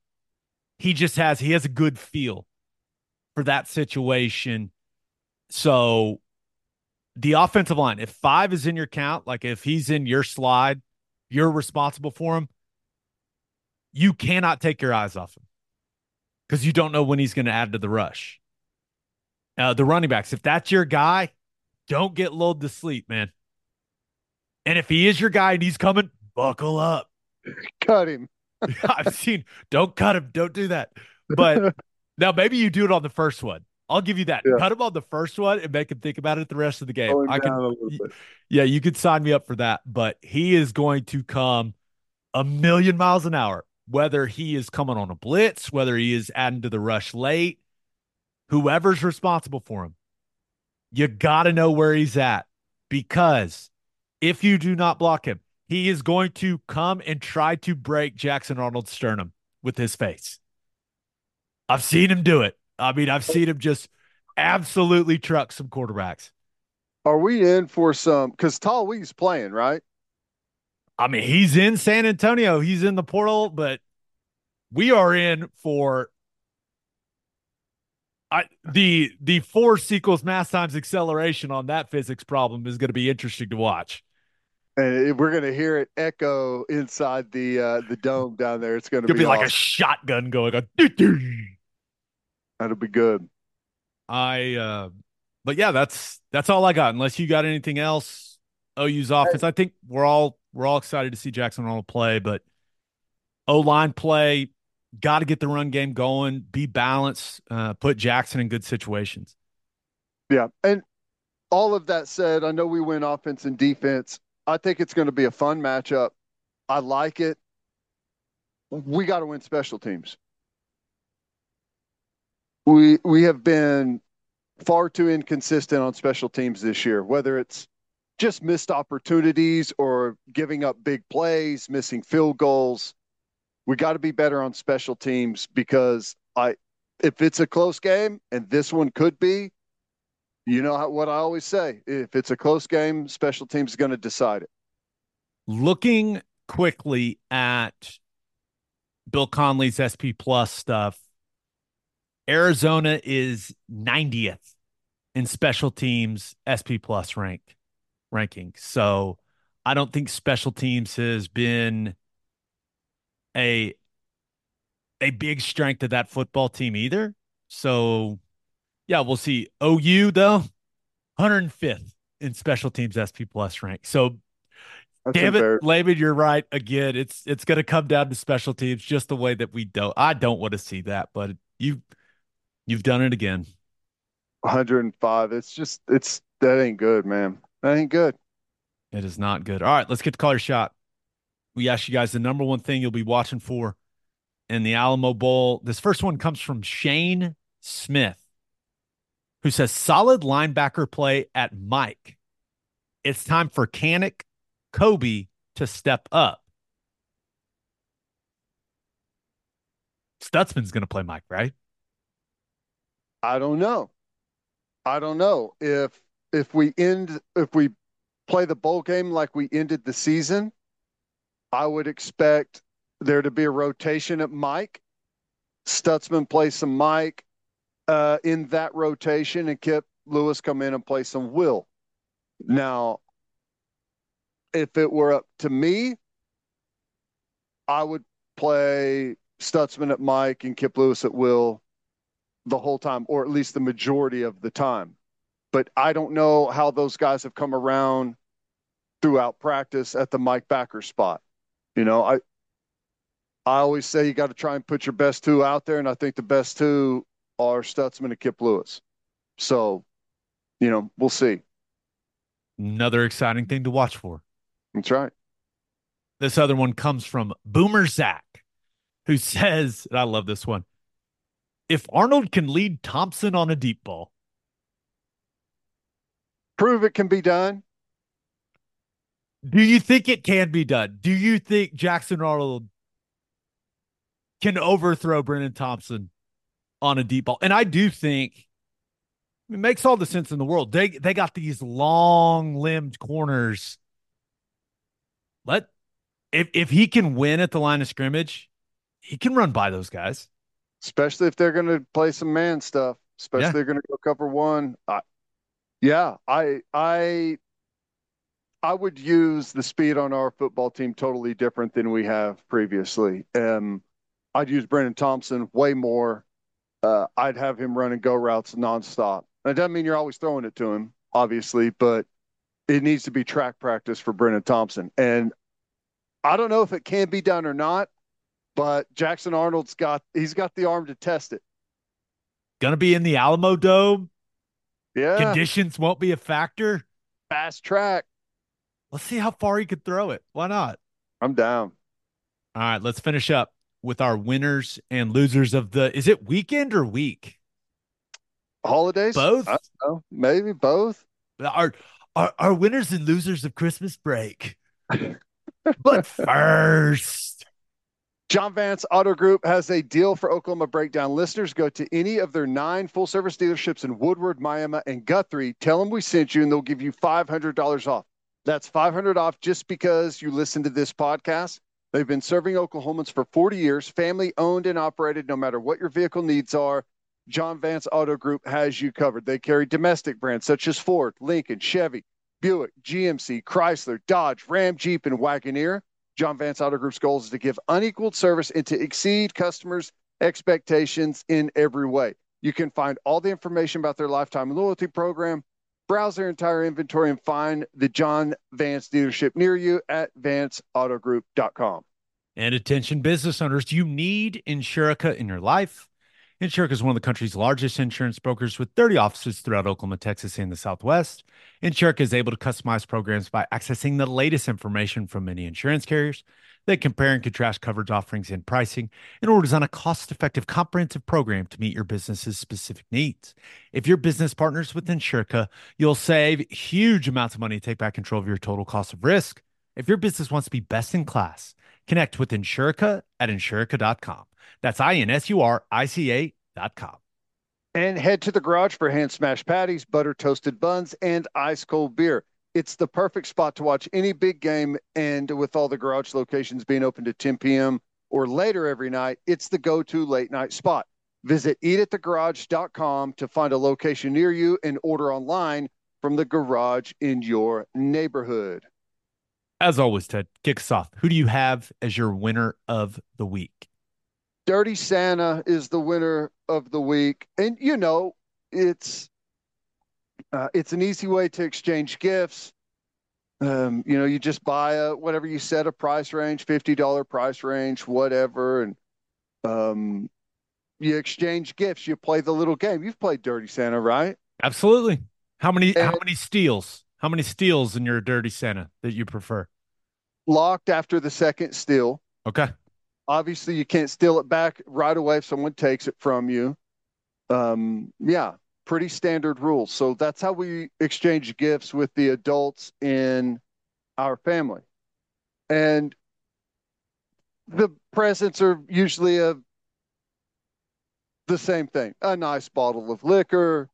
He just has he has a good feel for that situation. So the offensive line if five is in your count like if he's in your slide you're responsible for him you cannot take your eyes off him because you don't know when he's going to add to the rush uh, the running backs. If that's your guy, don't get lulled to sleep, man. And if he is your guy and he's coming, buckle up. [laughs] Cut him. [laughs] I've seen, don't cut him. Don't do that. But [laughs] now maybe you do it on the first one. I'll give you that. Yeah. Cut him on the first one and make him think about it the rest of the game. I can, yeah, you could sign me up for that. But he is going to come a million miles an hour, whether he is coming on a blitz, whether he is adding to the rush late whoever's responsible for him, you got to know where he's at because if you do not block him, he is going to come and try to break Jackson Arnold's sternum with his face. I've seen him do it. I mean, I've seen him just absolutely truck some quarterbacks. Are we in for some? Because Taui's playing, right? I mean, he's in San Antonio. He's in the portal, but we are in for I, the the force equals mass times acceleration on that physics problem is going to be interesting to watch. And we're going to hear it echo inside the uh, the dome down there. It's going to be, be like a shotgun going on. That'll be good. I uh but yeah, that's that's all I got. Unless you got anything else, OU's offense. I think we're all we're all excited to see Jackson Arnold play, but O line play, got to get the run game going, be balanced, uh, put Jackson in good situations. Yeah. And all of that said, I know we win offense and defense. I think it's going to be a fun matchup. I like it. We got to win special teams. We we have been far too inconsistent on special teams this year, whether it's just missed opportunities or giving up big plays, missing field goals we got to be better on special teams because I, if it's a close game, and this one could be, you know how, what I always say: if it's a close game, special teams is going to decide it. Looking quickly at Bill Connelly's SP Plus stuff, Arizona is 90th in special teams SP Plus rank ranking. So I don't think special teams has been a a big strength of that football team either. So yeah, we'll see. OU though, 105th in special teams SP plus rank. So That's damn it, Laban, you're right. Again, it's it's gonna come down to special teams, just the way that we don't I don't want to see that, but you you've done it again. 105. It's just it's that ain't good, man. That ain't good. It is not good. All right, let's get the color shot we asked you guys the number one thing you'll be watching for in the Alamo Bowl. This first one comes from Shane Smith, who says solid linebacker play at Mike. It's time for Kanak, Kobie to step up. Stutsman's going to play Mike, right? I don't know. I don't know if if we end if we play the bowl game like we ended the season I would expect there to be a rotation at Mike. Stutsman play some Mike uh, in that rotation, and Kip Lewis come in and play some Will. Now, if it were up to me, I would play Stutsman at Mike and Kip Lewis at Will. the whole time, or at least the majority of the time. But I don't know how those guys have come around throughout practice at the Mike Backer spot. You know, I I always say you got to try and put your best two out there, and I think the best two are Stutsman and Kip Lewis. So, you know, we'll see. Another exciting thing to watch for. That's right. This other one comes from Boomer Zach, who says, and I love this one. If Arnold can lead Thompson on a deep ball, Prove it can be done. Do you think it can be done? Do you think Jackson Arnold can overthrow Brenen Thompson on a deep ball? And I do think it makes all the sense in the world. They they got these long limbed corners. Let if if he can win at the line of scrimmage, he can run by those guys. especially if they're going to play some man stuff. Especially Yeah. if they're going to go cover one. I, yeah, I I I would use the speed on our football team totally different than we have previously. Um, I'd use Brenen Thompson way more. Uh, I'd have him running go routes nonstop. That doesn't mean you're always throwing it to him, obviously, but it needs to be track practice for Brenen Thompson. And I don't know if it can be done or not, but Jackson Arnold's got he's got the arm to test it. Gonna be in the Alamo Dome. Yeah, Conditions won't be a factor. fast track. Let's see how far he could throw it. Why not? I'm down. All right, let's finish up with our winners and losers of the is it weekend or week? Holidays? Both? I don't know. Maybe both. Our our, our winners and losers of Christmas break. but [laughs] first, John Vance Auto Group has a deal for Oklahoma Breakdown listeners. Go to any of their nine full service dealerships in Woodward, Miami, and Guthrie. Tell them we sent you, and they'll give you $500 off. That's 500 off just because you listen to this podcast. They've been serving Oklahomans for 40 years, family owned and operated, no matter what your vehicle needs are. John Vance Auto Group has you covered. They carry domestic brands such as Ford, Lincoln, Chevy, Buick, GMC, Chrysler, Dodge, Ram, Jeep, and Wagoneer. John Vance Auto Group's goal is to give unequaled service and to exceed customers' expectations in every way. You can find all the information about their lifetime loyalty program, browse their entire inventory, and find the John Vance dealership near you at vanceautogroup.com. and attention business owners, do you need Insurica in your life. Insurica is one of the country's largest insurance brokers with 30 offices throughout Oklahoma, Texas, and the Southwest. Insurica is able to customize programs by accessing the latest information from many insurance carriers. They compare and contrast coverage offerings and pricing in order to design a cost effective, comprehensive program to meet your business's specific needs. If your business partners with Insurica, you'll save huge amounts of money to take back control of your total cost of risk. If your business wants to be best in class, connect with Insurica at insurica.com. That's I N S U R I C A.com. And head to the garage for hand smashed patties, butter toasted buns, and ice cold beer. It's the perfect spot to watch any big game. And with all the garage locations being open to 10 p.m. or later every night, it's the go to late night spot. Visit eatatthegarage.com to find a location near you and order online from the garage in your neighborhood. As always, Ted, kick us off. Who do you have as your winner of the week? Dirty Santa is the winner of the week, and you know it's uh, it's an easy way to exchange gifts. Um, you know, you just buy a whatever you set a price range, fifty dollar price range, whatever, and um, you exchange gifts. You play the little game. You've played Dirty Santa, right? Absolutely. How many how many steals? How many steals in your dirty Santa that you prefer? Locked after the second steal. Okay. Obviously, you can't steal it back right away if someone takes it from you. Um, yeah, pretty standard rules. So that's how we exchange gifts with the adults in our family. And the presents are usually a the same thing. A nice bottle of liquor,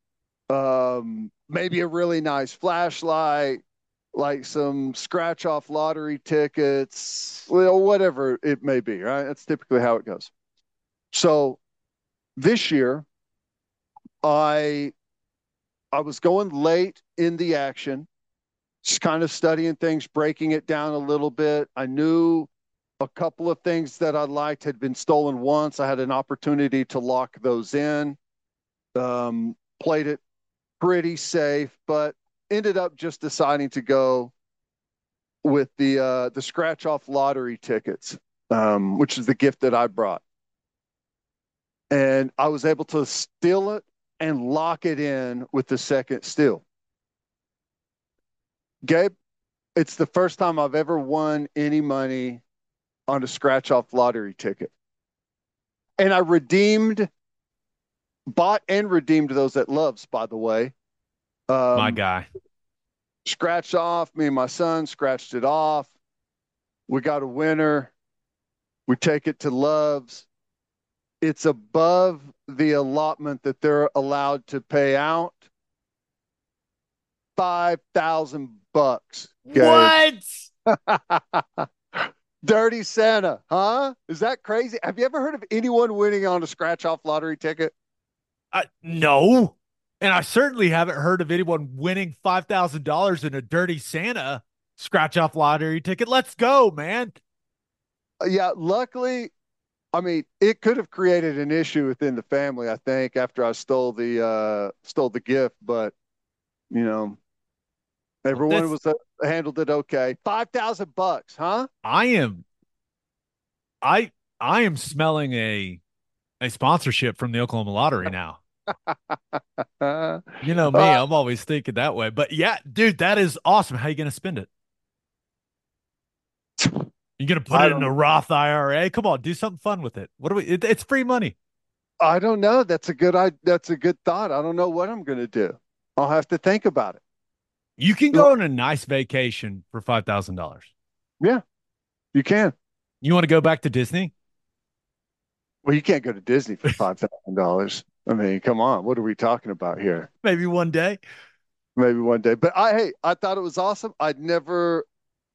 um, maybe a really nice flashlight, like some scratch off lottery tickets, well, whatever it may be, right? That's typically how it goes. So this year, I I was going late in the action, just kind of studying things, breaking it down a little bit. I knew a couple of things that I liked had been stolen once. I had an opportunity to lock those in. Um, played it pretty safe, but ended up just deciding to go with the uh, the scratch off lottery tickets, um, which is the gift that I brought, and I was able to steal it and lock it in with the second steal. Gabe, it's the first time I've ever won any money on a scratch off lottery ticket. And I redeemed, bought and redeemed those at Love's, by the way. Um, My guy. Scratched off. Me and my son scratched it off. We got a winner. We take it to Love's. It's above the allotment that they're allowed to pay out. Five thousand bucks. What? [laughs] Dirty Santa, huh? Is that crazy? Have you ever heard of anyone winning on a scratch off lottery ticket? Uh, no. And I certainly haven't heard of anyone winning $5,000 in a dirty Santa scratch off lottery ticket. Let's go, man. Uh, yeah, luckily, I mean, it could have created an issue within the family, I think, after I stole the uh stole the gift, but you know, everyone was uh, handled it okay. 5,000 bucks, huh? I am I I am smelling a a sponsorship from the Oklahoma Lottery now. [laughs] You know me, Uh, I'm always thinking that way. But yeah, dude, that is awesome. How you going to spend it? [laughs] You to put I it in a Roth IRA? Come on, do something fun with it. What do we it, it's free money. I don't know. That's a good I that's a good thought. I don't know what I'm going to do. I'll have to think about it. You can go on a nice vacation for $5,000. Yeah, you can. You want to go back to Disney? Well, you can't go to Disney for $5,000. I mean, come on. What are we talking about here? Maybe one day. maybe one day. But I, hey, I thought it was awesome. I'd never,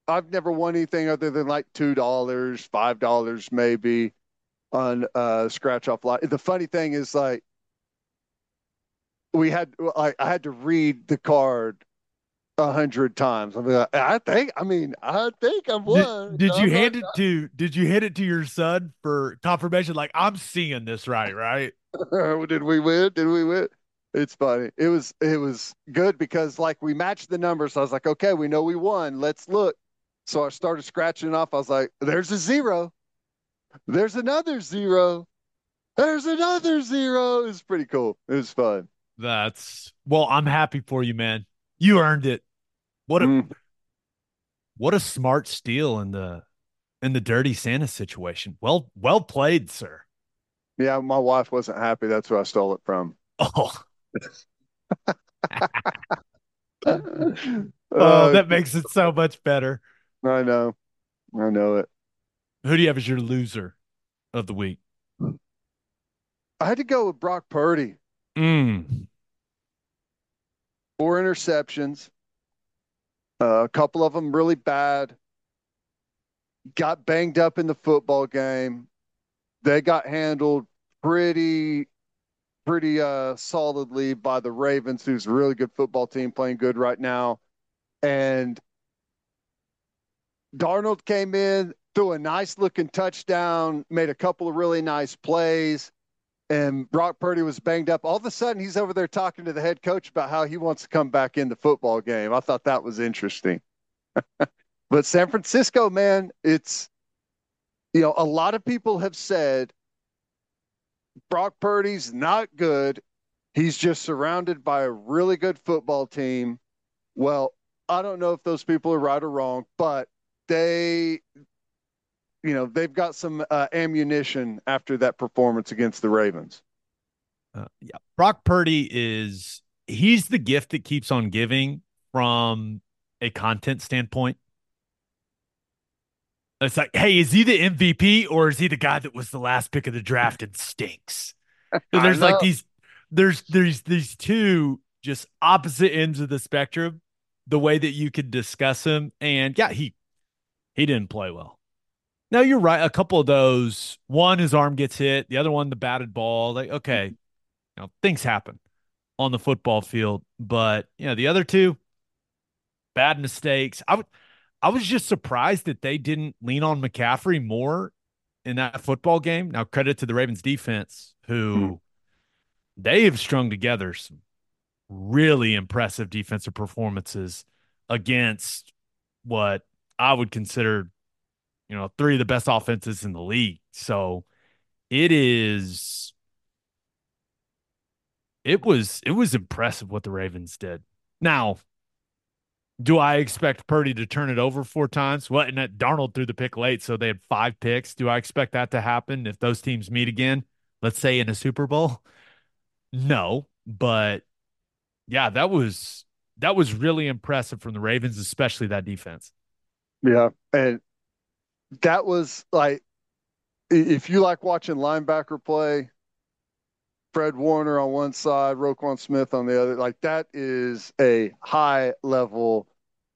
I've never won anything other than like two dollars, five dollars, maybe on uh scratch off lot. The funny thing is, like, we had, I, I had to read the card a hundred times. I mean, I think, I mean, I think I've won. Did, did you I'm hand not- it to did you hand it to your son for confirmation? Like, I'm seeing this right, right? [laughs] Did we win? Did we win? It's funny. It was it was good because like we matched the numbers. I was like, okay, we know we won. Let's look. So I started scratching it off. I was like, there's a zero. There's another zero. There's another zero. It was pretty cool. It was fun. That's well, I'm happy for you, man. You earned it. What a Mm. what a smart steal in the in the dirty Santa situation. Well, well played, sir. Yeah, my wife wasn't happy. That's who I stole it from. Oh, [laughs] [laughs] oh, that [laughs] makes it so much better. I know. I know it. Who do you have as your loser of the week? I had to go with Brock Purdy. Mm. four interceptions, uh, a couple of them really bad. Got banged up in the football game. They got handled pretty, pretty uh, solidly by the Ravens, who's a really good football team, playing good right now. And Darnold came in, threw a nice looking touchdown, made a couple of really nice plays and Brock Purdy was banged up. All of a sudden, he's over there talking to the head coach about how he wants to come back in the football game. I thought that was interesting. [laughs] but San Francisco, man, it's, you know, a lot of people have said Brock Purdy's not good. He's just surrounded by a really good football team. Well, I don't know if those people are right or wrong, but they you know they've got some uh, ammunition after that performance against the Ravens. Uh, yeah, Brock Purdy is he's the gift that keeps on giving from a content standpoint. It's like, hey, is he the MVP or is he the guy that was the last pick of the draft and stinks? [laughs] So there's like these there's there's these two just opposite ends of the spectrum, the way that you could discuss him. And yeah, he he didn't play well. Now you're right. A couple of those, one his arm gets hit, the other one the batted ball. Like, okay, mm-hmm. you know, things happen on the football field, but you know, the other two, bad mistakes. I would I was just surprised that they didn't lean on McCaffrey more in that football game. Now, credit to the Ravens defense, who mm-hmm. they have strung together some really impressive defensive performances against what I would consider, you know, three of the best offenses in the league. So it is it was it was impressive what the Ravens did. Now, do I expect Purdy to turn it over four times? Well, and that Darnold threw the pick late, so they had five picks. Do I expect that to happen if those teams meet again? Let's say in a Super Bowl? No, but yeah, that was that was really impressive from the Ravens, especially that defense. Yeah, and that was like if you like watching linebacker play, Fred Warner on one side, Roquan Smith on the other. Like that is a high level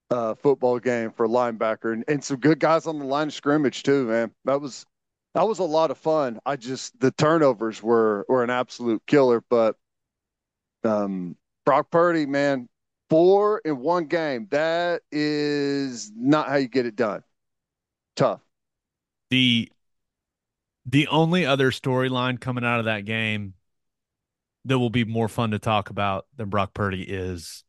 uh, football game for linebacker, and, and some good guys on the line of scrimmage too, man. That was that was a lot of fun. I just the turnovers were were an absolute killer, but um, Brock Purdy, man, four in one game. That is not how you get it done. Tough. The the only other storyline coming out of that game that will be more fun to talk about than Brock Purdy is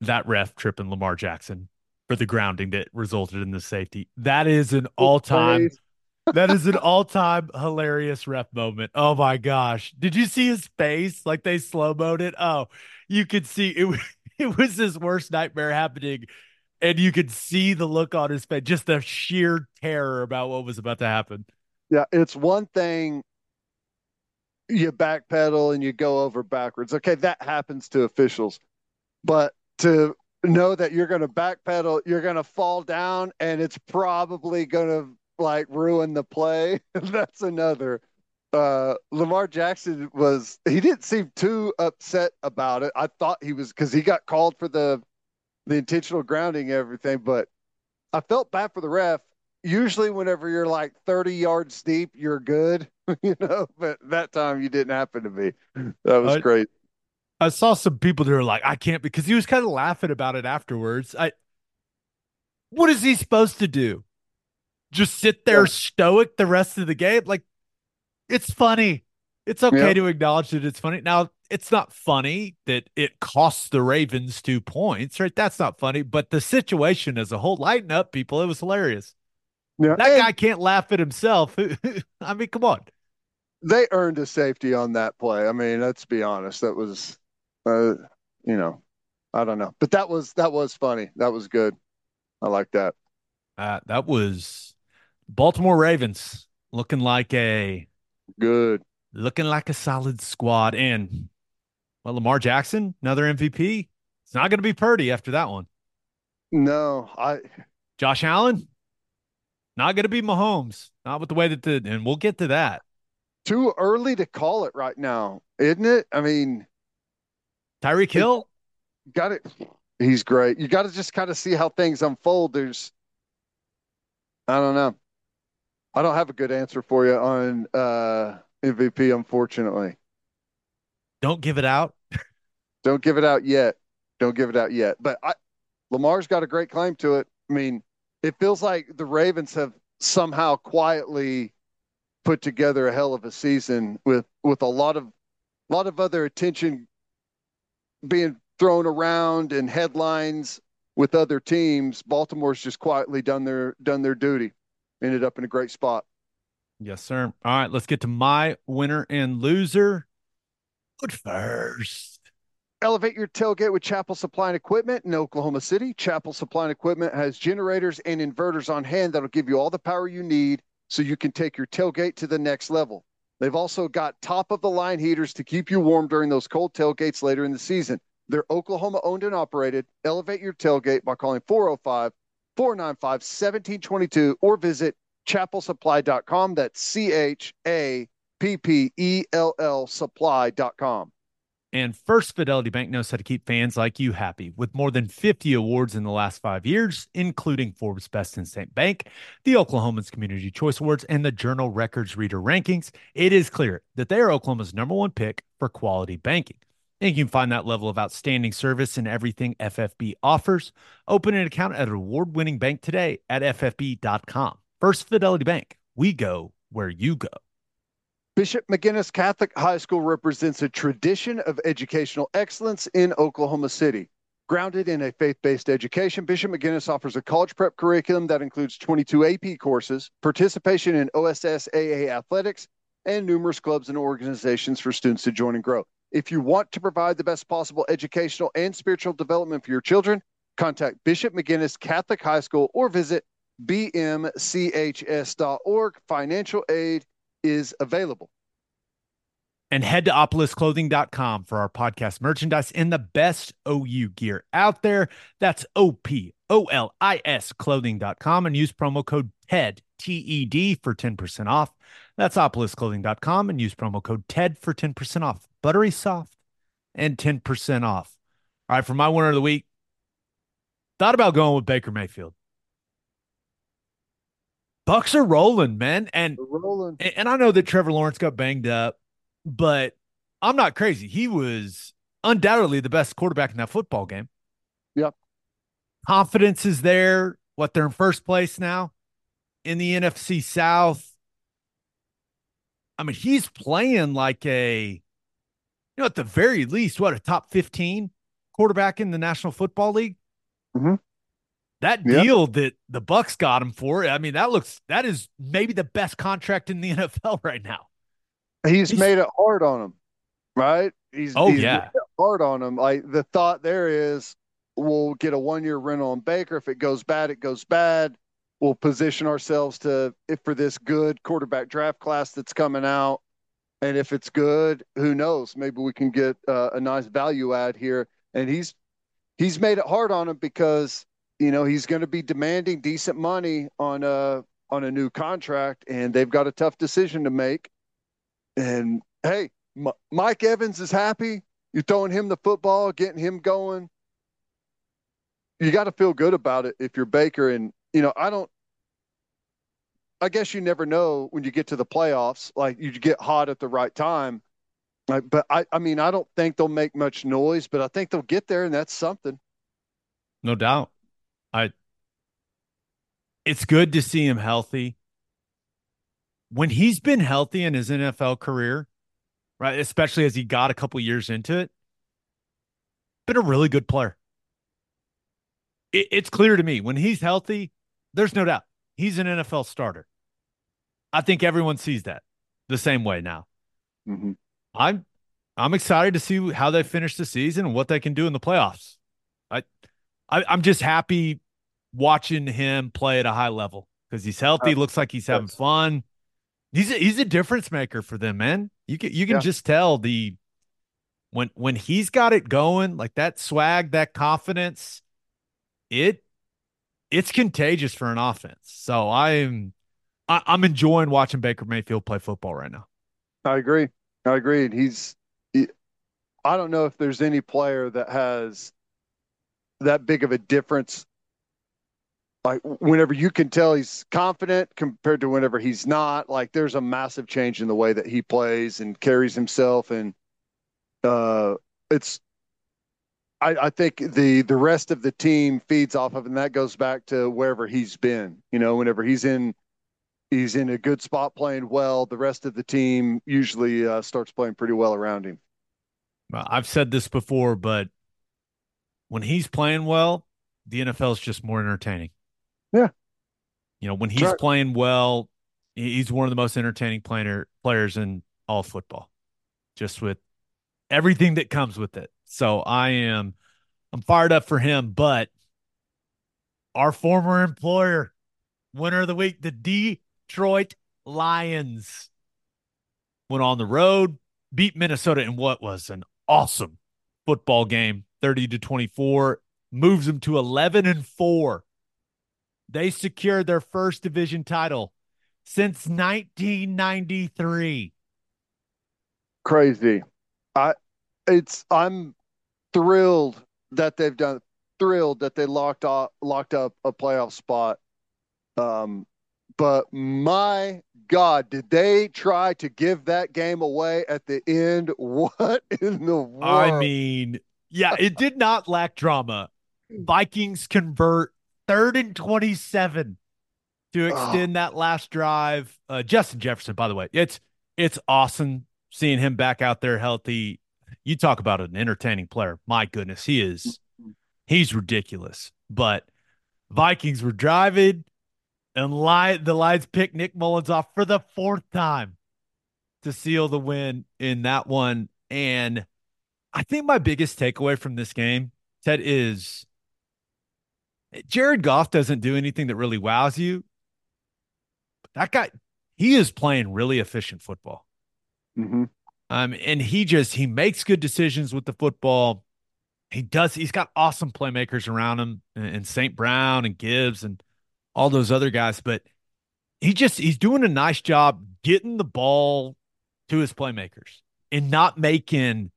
that ref tripping Lamar Jackson for the grounding that resulted in the safety. That is an all time. [laughs] that is an all time hilarious ref moment. Oh my gosh. Did you see his face? Like they slow mode it. Oh, you could see it, [laughs] it was his worst nightmare happening. And you could see the look on his face, just the sheer terror about what was about to happen. Yeah, it's one thing you backpedal and you go over backwards. Okay, that happens to officials. But to know that you're going to backpedal, you're going to fall down and it's probably going to like ruin the play. [laughs] That's another. Uh, Lamar Jackson was he didn't seem too upset about it. I thought he was because he got called for the the intentional grounding everything, but I felt bad for the ref usually whenever you're like 30 yards deep, you're good, [laughs] you know, but that time you didn't happen to be. That was I, great. I saw some people that are like, I can't because he was kind of laughing about it afterwards. I what is he supposed to do? Just sit there yeah. stoic the rest of the game? Like it's funny. It's okay yeah. to acknowledge that it's funny. Now, it's not funny that it costs the Ravens two points, right? That's not funny. But the situation as a whole, lighten up, people. It was hilarious. Yeah. That guy can't laugh at himself. [laughs] I mean, come on. They earned a safety on that play. I mean, let's be honest. That was, uh, you know, I don't know, but that was that was funny. That was good. I like that. Uh, that was Baltimore Ravens looking like a good, looking like a solid squad. And well, Lamar Jackson, another MVP. It's not going to be Purdy after that one. No, I. Josh Allen, not going to be Mahomes. Not with the way that the, and we'll get to that. Too early to call it right now, isn't it? I mean, Tyreek Hill got it. He's great. You got to just kind of see how things unfold. There's, I don't know. I don't have a good answer for you on uh, MVP, unfortunately. Don't give it out. [laughs] don't give it out yet. Don't give it out yet. But I, Lamar's got a great claim to it. I mean, it feels like the Ravens have somehow quietly put together a hell of a season with with a lot of a lot of other attention being thrown around and headlines with other teams. Baltimore's just quietly done their done their duty. Ended up in a great spot. Yes, sir. All right, let's get to my winner and loser. Good first. Elevate your tailgate with Chappell Supply and Equipment in Oklahoma City. Chappell Supply and Equipment has generators and inverters on hand that'll give you all the power you need so you can take your tailgate to the next level. They've also got top of the line heaters to keep you warm during those cold tailgates later in the season. They're Oklahoma owned and operated. Elevate your tailgate by calling 405 495 1722 or visit chappellsupply.com. That's C H A P P E L L supply.com. And First Fidelity Bank knows how to keep fans like you happy with more than 50 awards in the last five years, including Forbes Best in State Bank, the Oklahoman's Community Choice Awards, and the Journal Records Reader Rankings. It is clear that they are Oklahoma's number one pick for quality banking. And you can find that level of outstanding service in everything FFB offers. Open an account at an award winning bank today at ffb.com. First Fidelity Bank, we go where you go. Bishop McGuinness Catholic High School represents a tradition of educational excellence in Oklahoma City. Grounded in a faith based education, Bishop McGuinness offers a college prep curriculum that includes 22 AP courses, participation in OSSAA athletics, and numerous clubs and organizations for students to join and grow. If you want to provide the best possible educational and spiritual development for your children, contact Bishop McGuinness Catholic High School or visit bmchs.org. Financial aid is available. And head to opolisclothing.com for our podcast merchandise and the best OU gear out there. That's O P O L I S clothing.com and use promo code TED, T E D, for 10% off. That's opolisclothing.com and use promo code TED for 10% off. Buttery soft and 10% off. All right, for my winner of the week, thought about going with Baker Mayfield. Bucs are rolling, man. And rolling. and I know that Trevor Lawrence got banged up, but I'm not crazy. He was undoubtedly the best quarterback in that football game. Yep. Confidence is there. What they're in first place now in the NFC South. I mean, he's playing like a, know, at the very least, what a top 15 quarterback in the National Football League. Mhm. That Yep. deal that the Bucs got him for, I mean, that looks that is maybe the best contract in the [laughs] NFL right now. He's, He's- made it hard on him, right? He's Oh, he's yeah. hard on him. Like the thought there is, we'll get a one year rental on Baker. If it goes bad, it goes bad. We'll position ourselves to if for this good quarterback draft class that's coming out, and if it's good, who knows? Maybe we can get uh, a nice value add here. And he's he's made it hard on him because you know he's going to be demanding decent money on a on a new contract, and they've got a tough decision to make. And hey, M- Mike Evans is happy. You're throwing him the football, getting him going. You got to feel good about it if you're Baker. And, you know, I don't, I guess you never know when you get to the playoffs. Like you get hot at the right time. Like, but I, I mean, I don't think they'll make much noise, but I think they'll get there, and that's something. No doubt. I it's good to see him healthy. When he's been healthy in his NFL career, right, especially as he got a couple years into it, been a really good player. It, it's clear to me when he's healthy, there's no doubt he's an NFL starter. I think everyone sees that the same way now. Mhm. I'm I'm excited to see how they finish the season and what they can do in the playoffs. I, I I'm just happy watching him play at a high level because he's healthy. Looks like he's having Yes. fun. He's a, he's a difference maker for them, man. You can you can Yeah. just tell the when when he's got it going, like that swag, that confidence, it it's contagious for an offense. So I'm I, I'm enjoying watching Baker Mayfield play football right now. I agree. I agree. And he's, he, I don't know if there's any player that has that big of a difference. Like whenever you can tell he's confident compared to whenever he's not, like there's a massive change in the way that he plays and carries himself. And uh, it's, I, I think the the rest of the team feeds off of, and that goes back to wherever he's been. You know, whenever he's in he's in a good spot playing well. The rest of the team usually uh, starts playing pretty well around him. Well, I've said this before, but when he's playing well, the NFL is just more entertaining. Yeah. You know, when he's Right. playing well, he's one of the most entertaining player players in all football. Just with everything that comes with it. So I am I'm fired up for him, but our former employer, winner of the week, the Detroit Lions went on the road, beat Minnesota in what was an awesome football game, 30 to 24, moves them to 11 and 4. They secured their first division title since 1993. Crazy. I it's I'm thrilled that they've done thrilled that they locked up locked up a playoff spot. Um but my God, did they try to give that game away at the end? [laughs] What in the world? I mean, yeah, it did not lack drama. Vikings convert third and 27 to extend that last drive. Uh, Justin Jefferson, by the way, it's it's awesome seeing him back out there healthy. You talk about an entertaining player. My goodness, he is he's ridiculous. But Vikings were driving and Ly- the Lions pick Nick Mullens off for the fourth time to seal the win in that one. And I think my biggest takeaway from this game, Ted, is Jared Goff doesn't do anything that really wows you. But that guy, he is playing really efficient football. Mm-hmm. Um, and he just he makes good decisions with the football. He does. He's got awesome playmakers around him, and St. Brown and Gibbs and all those other guys. But he just he's doing a nice job getting the ball to his playmakers and not making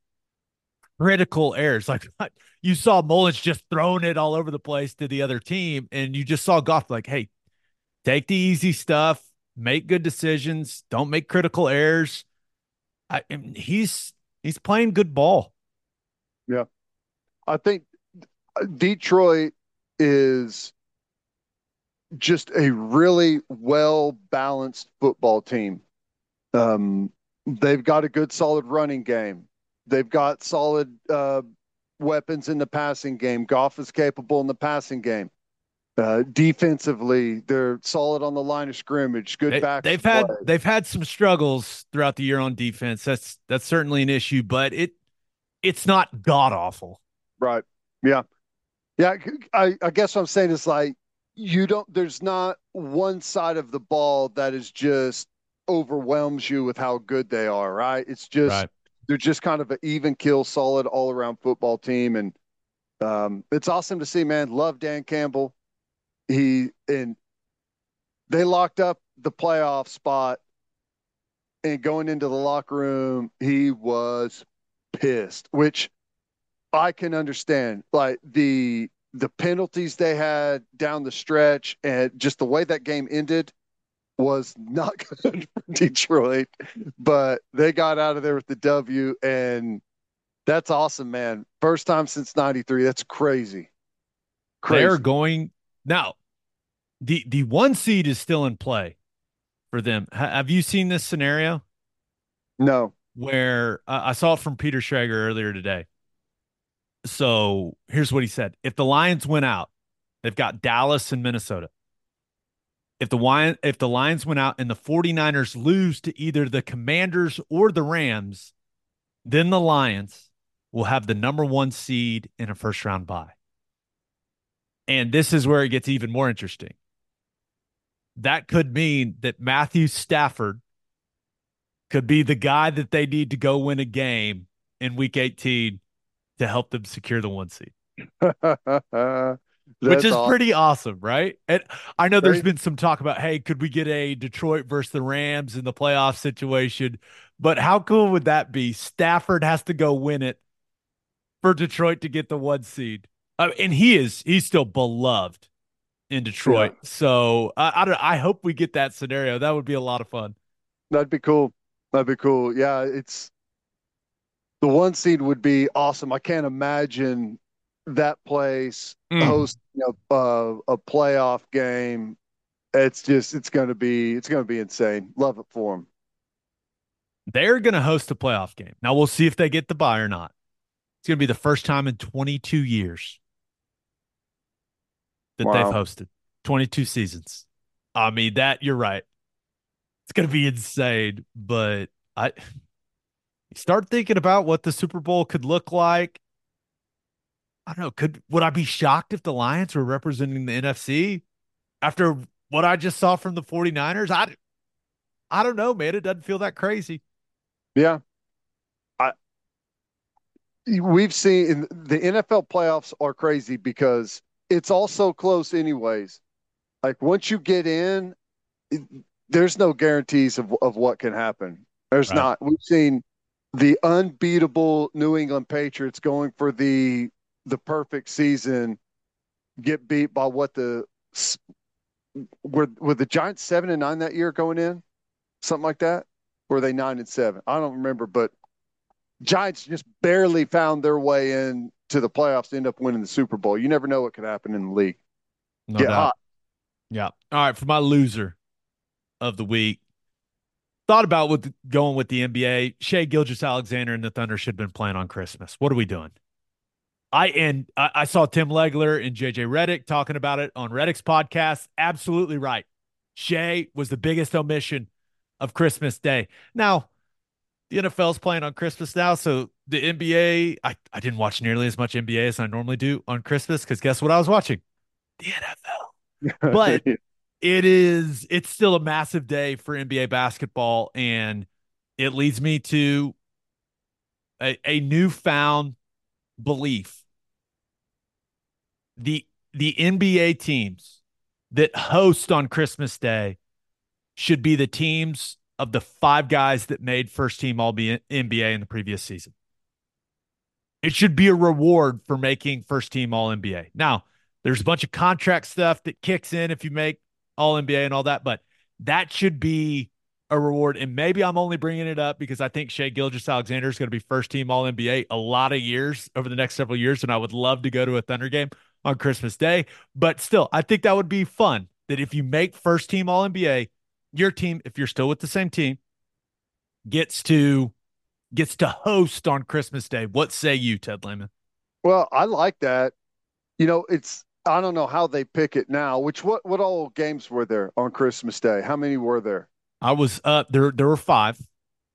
critical errors. [laughs] Like you saw Mullens just throwing it all over the place to the other team, and you just saw Goff like, hey, take the easy stuff, make good decisions, don't make critical errors. I, he's he's playing good ball. Yeah, I think Detroit is just a really well balanced football team. Um, they've got a good, solid running game. They've got solid uh, weapons in the passing game. Goff is capable in the passing game. Uh, defensively, they're solid on the line of scrimmage. Good they, back. They've had they've had some struggles throughout the year on defense. That's that's certainly an issue, but it it's not god awful. Right. Yeah. Yeah. I, I guess what I'm saying is like you don't. There's not one side of the ball that is just overwhelms you with how good they are. Right. It's just right. they're just kind of an even kill, solid all around football team, and um, it's awesome to see. Man, love Dan Campbell he and they locked up the playoff spot and going into the locker room he was pissed which i can understand like the the penalties they had down the stretch and just the way that game ended was not [laughs] good for detroit but they got out of there with the w and that's awesome man first time since 93 that's crazy, crazy. they're going now, the the one seed is still in play for them. H- have you seen this scenario? No. Where uh, I saw it from Peter Schrager earlier today. So here's what he said: If the Lions went out, they've got Dallas and Minnesota. If the if the Lions went out and the 49ers lose to either the Commanders or the Rams, then the Lions will have the number one seed in a first round bye. And this is where it gets even more interesting. That could mean that Matthew Stafford could be the guy that they need to go win a game in week 18 to help them secure the one seed. [laughs] Which is awesome. pretty awesome, right? And I know there's been some talk about, hey, could we get a Detroit versus the Rams in the playoff situation? But how cool would that be? Stafford has to go win it for Detroit to get the one seed. Uh, and he is he's still beloved in Detroit. Yeah. So uh, I don't. I hope we get that scenario. That would be a lot of fun. That'd be cool. That'd be cool. Yeah, it's the one seed would be awesome. I can't imagine that place mm. hosting a, uh, a playoff game. It's just it's going to be it's going to be insane. Love it for them. They're going to host a playoff game. Now we'll see if they get the bye or not. It's going to be the first time in 22 years that wow. they've hosted 22 seasons. I mean, that you're right. It's going to be insane, but I start thinking about what the Super Bowl could look like. I don't know. Could would I be shocked if the Lions were representing the NFC after what I just saw from the 49ers? I I don't know, man. It doesn't feel that crazy. Yeah. I we've seen the NFL playoffs are crazy because it's all so close anyways. Like once you get in, it, there's no guarantees of of what can happen. There's right. not. We've seen the unbeatable New England Patriots going for the the perfect season get beat by what the were were the Giants seven and nine that year going in, something like that. Or were they nine and seven? I don't remember, but Giants just barely found their way in to the playoffs to end up winning the Super Bowl. You never know what could happen in the league. No Get doubt. hot. Yeah. All right. For my loser of the week, thought about with going with the NBA. Shai Gilgeous-Alexander and the Thunder should have been playing on Christmas. What are we doing? I and I, I saw Tim Legler and JJ Redick talking about it on Redick's podcast. Absolutely right. Shai was the biggest omission of Christmas Day. Now, the NFL's playing on Christmas now, so the NBA, I, I didn't watch nearly as much NBA as I normally do on Christmas because guess what I was watching? The NFL. [laughs] But it is it's still a massive day for NBA basketball, and it leads me to a, a newfound belief. The the NBA teams that host on Christmas Day should be the teams of the five guys that made first team All NBA in the previous season. It should be a reward for making first team All NBA. Now, there's a bunch of contract stuff that kicks in if you make All NBA and all that, but that should be a reward. And maybe I'm only bringing it up because I think Shai Gilgeous-Alexander is going to be first team All NBA a lot of years over the next several years. And I would love to go to a Thunder game on Christmas Day. But still, I think that would be fun that if you make first team All NBA, your team, if you're still with the same team, gets to gets to host on Christmas Day. What say you, Ted Lehman? Well, I like that. You know, it's I don't know how they pick it now. Which what what all games were there on Christmas Day? How many were there? I was up there there were five.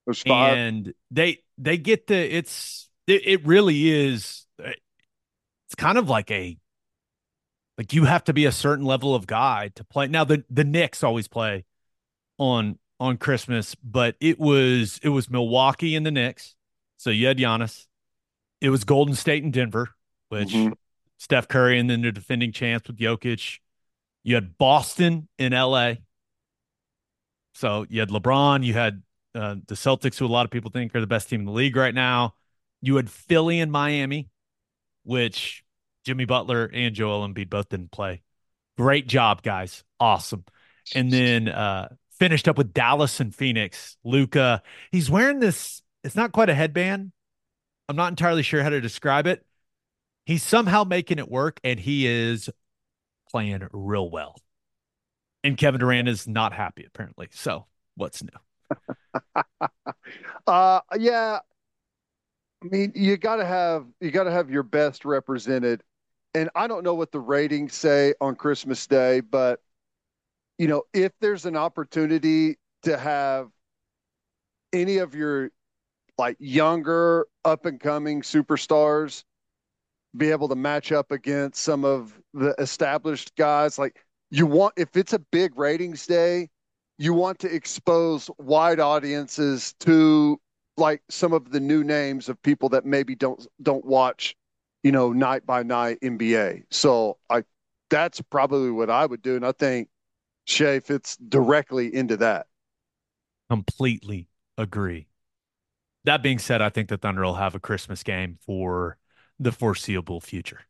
There's five. And they they get the it's it, it really is it's kind of like a like you have to be a certain level of guy to play. Now the the Knicks always play on on Christmas, but it was it was Milwaukee and the Knicks. So you had Giannis. It was Golden State and Denver, which mm-hmm. Steph Curry and then the defending champs with Jokic. You had Boston in LA. So you had LeBron, you had uh, the Celtics, who a lot of people think are the best team in the league right now. You had Philly and Miami, which Jimmy Butler and Joel Embiid both didn't play. Great job, guys. Awesome. And then uh, finished up with Dallas and Phoenix. Luka, he's wearing this. It's not quite a headband. I'm not entirely sure how to describe it. He's somehow making it work, and he is playing real well. And Kevin Durant is not happy, apparently. So, what's new? [laughs] uh, yeah. I mean, you got to have you got to have your best represented and I don't know what the ratings say on Christmas Day, but you know, if there's an opportunity to have any of your like younger up and coming superstars be able to match up against some of the established guys like you want if it's a big ratings day you want to expose wide audiences to like some of the new names of people that maybe don't don't watch you know, night by night NBA. So I that's probably what I would do. And I think Shai fits directly into that. Completely agree. That being said, I think the Thunder will have a Christmas game for the foreseeable future.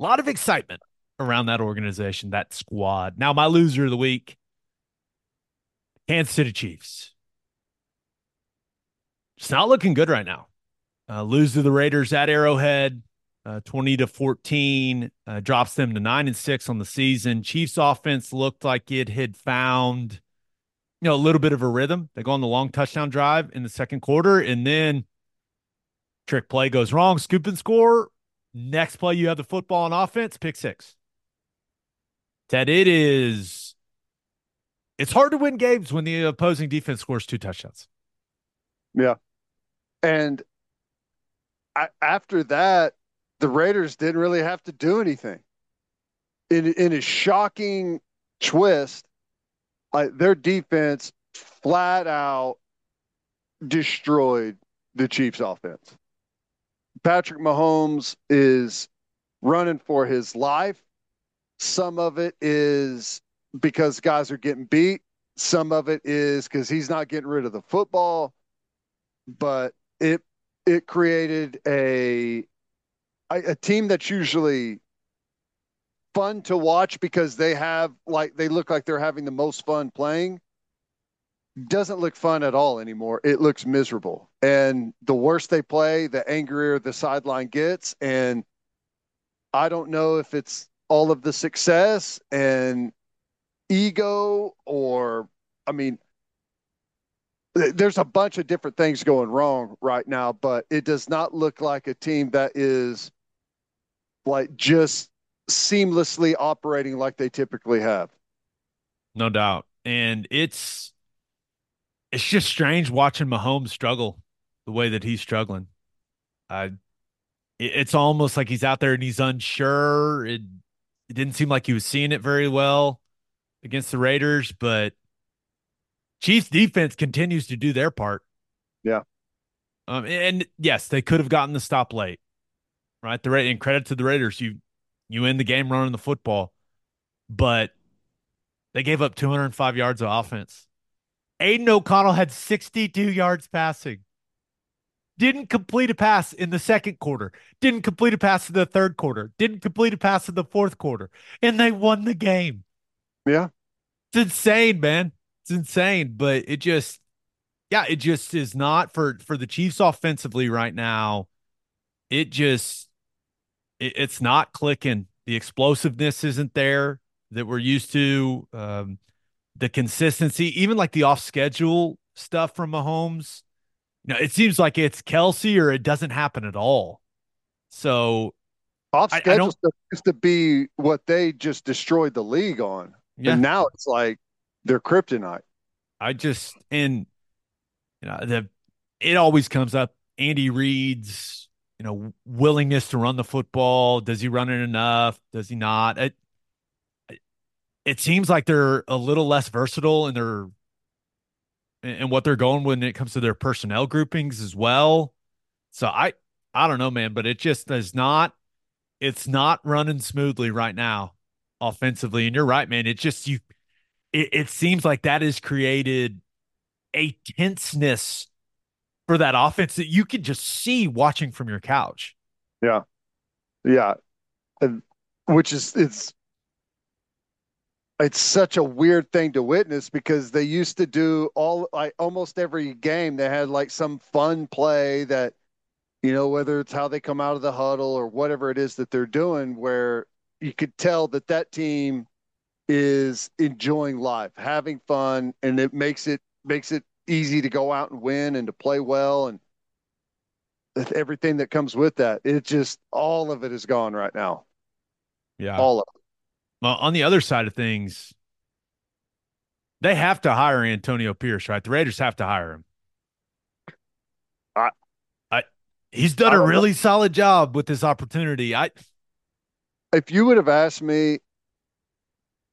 A lot of excitement around that organization, that squad. Now, my loser of the week Kansas City Chiefs. It's not looking good right now. Uh, lose to the Raiders at Arrowhead uh, 20 to 14, uh, drops them to nine and six on the season. Chiefs offense looked like it had found, you know, a little bit of a rhythm. They go on the long touchdown drive in the second quarter, and then trick play goes wrong, scoop and score. Next play, you have the football on offense, pick six. Ted, it is. It's hard to win games when the opposing defense scores two touchdowns. Yeah, and I, after that, the Raiders didn't really have to do anything. In in a shocking twist, their defense flat out destroyed the Chiefs' offense. Patrick Mahomes is running for his life. Some of it is because guys are getting beat. Some of it is because he's not getting rid of the football. But it it created a a team that's usually fun to watch because they have like they look like they're having the most fun playing doesn't look fun at all anymore. It looks miserable. And the worse they play, the angrier the sideline gets. And I don't know if it's all of the success and ego or, I mean, there's a bunch of different things going wrong right now, but it does not look like a team that is like just seamlessly operating like they typically have. No doubt. And it's it's just strange watching Mahomes struggle the way that he's struggling. I it's almost like he's out there and he's unsure. It, it didn't seem like he was seeing it very well against the Raiders, but Chiefs defense continues to do their part. Yeah. Um, and yes, they could have gotten the stop late, right? The and credit to the Raiders, you you end the game running the football, but they gave up 205 yards of offense. Aidan O'Connell had 62 yards passing. Didn't complete a pass in the second quarter. Didn't complete a pass in the third quarter. Didn't complete a pass in the fourth quarter. And they won the game. Yeah. It's insane, man. It's insane. But it just, yeah, it just is not for for the Chiefs offensively right now. It just it, it's not clicking. The explosiveness isn't there that we're used to. Um, the consistency, even like the off schedule stuff from Mahomes. You know, it seems like it's Kelce or it doesn't happen at all. So off schedule used to be what they just destroyed the league on. Yeah. And now it's like they're kryptonite. I just and you know the it always comes up Andy Reid's you know willingness to run the football. Does he run it enough? Does he not? It it seems like they're a little less versatile in their and what they're going when it comes to their personnel groupings as well. So I I don't know, man, but it just does not it's not running smoothly right now offensively. And you're right, man. It just you it, it seems like that has created a tenseness for that offense that you can just see watching from your couch. Yeah. Yeah. And which is it's it's such a weird thing to witness because they used to do all like almost every game they had like some fun play that you know whether it's how they come out of the huddle or whatever it is that they're doing where you could tell that that team is enjoying life having fun and it makes it makes it easy to go out and win and to play well and everything that comes with that. It just all of it is gone right now. Yeah. All of it well, on the other side of things, they have to hire Antonio Pierce, right? The Raiders have to hire him. I, I he's done a really know. solid job with this opportunity. I if you would have asked me,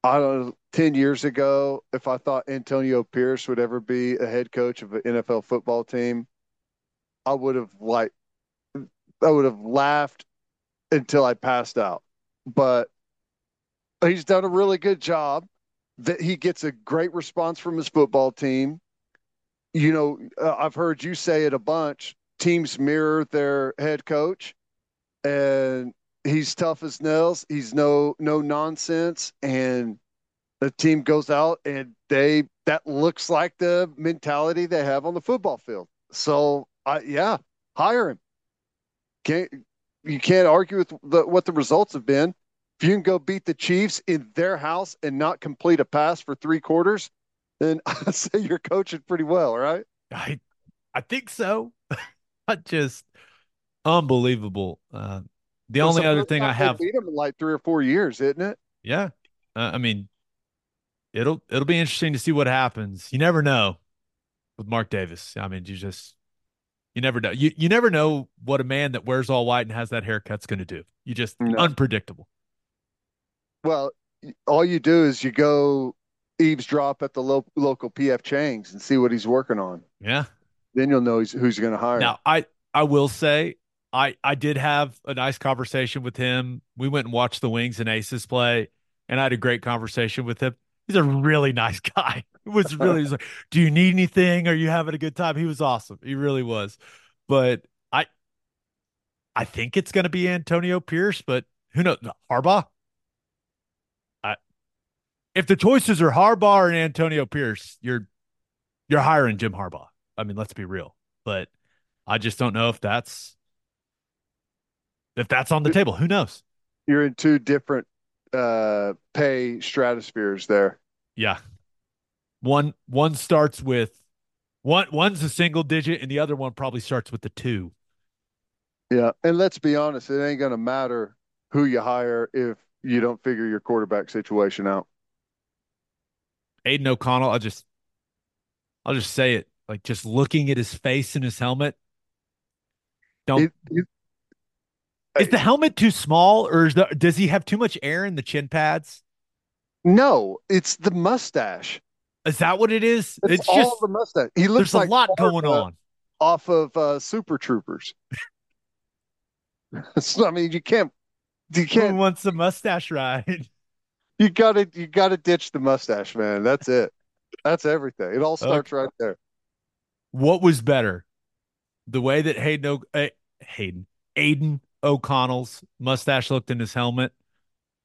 I don't know, 10 years ago, if I thought Antonio Pierce would ever be a head coach of an NFL football team, I would have like I would have laughed until I passed out. But he's done a really good job. That he gets a great response from his football team. You know, uh, I've heard you say it a bunch. Teams mirror their head coach, and he's tough as nails. He's no no nonsense, and the team goes out and they that looks like the mentality they have on the football field. So, I yeah, hire him. Can't you can't argue with the, what the results have been if you can go beat the Chiefs in their house and not complete a pass for three quarters, then [laughs] I say you're coaching pretty well, right? I I think so. [laughs] I just unbelievable. Uh, the only other thing I have beat them in like three or four years, isn't it? Yeah, uh, I mean, it'll it'll be interesting to see what happens. You never know with Mark Davis. I mean, you just you never know. You you never know what a man that wears all white and has that haircut's going to do. You just no. unpredictable. Well, all you do is you go eavesdrop at the lo- local PF Chang's and see what he's working on. Yeah. Then you'll know who's going to hire. Now, I I will say I I did have a nice conversation with him. We went and watched the Wings and Aces play, and I had a great conversation with him. He's a really nice [laughs] guy. It was really was like, "Do you need anything? Are you having a good time?" He was awesome. He really was. But I I think it's going to be Antonio Pierce, but who knows? Harbaugh if the choices are Harbaugh and Antonio Pierce, you're you're hiring Jim Harbaugh. I mean, let's be real. But I just don't know if that's if that's on the table. Who knows? You're in two different uh pay stratospheres there. Yeah. One one starts with One one's a single digit, and the other one probably starts with the two. Yeah, and let's be honest, it ain't going to matter who you hire if you don't figure your quarterback situation out. Aidan O'Connell, I'll just I'll just say it. Like just looking at his face and his helmet. Don't It- it- is the helmet too small or is the, does he have too much air in the chin pads? no, it's the mustache. Is that what it is? It's, It's, all just the mustache. He looks there's a lot going on. off of uh, Super Troopers. [laughs] [laughs] So, I mean, you can't, you Who can't, wants a mustache ride? You gotta, you gotta ditch the mustache, man. That's it. That's everything. It all starts right there. What was better? The way that Hayden, o- eh, Hayden, Aidan O'Connell's mustache looked in his helmet,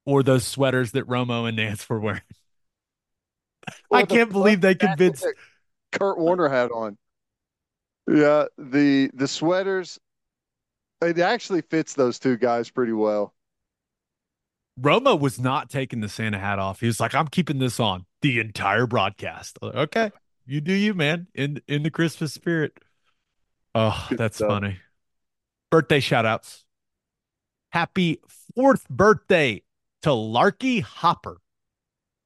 or those sweaters that Romo and Nance were wearing. I Well, the can't believe they convinced. Kurt Warner had on. Yeah, the the sweaters. It actually fits those two guys pretty well. Romo was not taking the Santa hat off. He was like, "I'm keeping this on the entire broadcast." Like, okay, you do you, man. In in the Christmas spirit. Oh, that's funny. Birthday shout outs. Happy fourth birthday to Larky Hopper.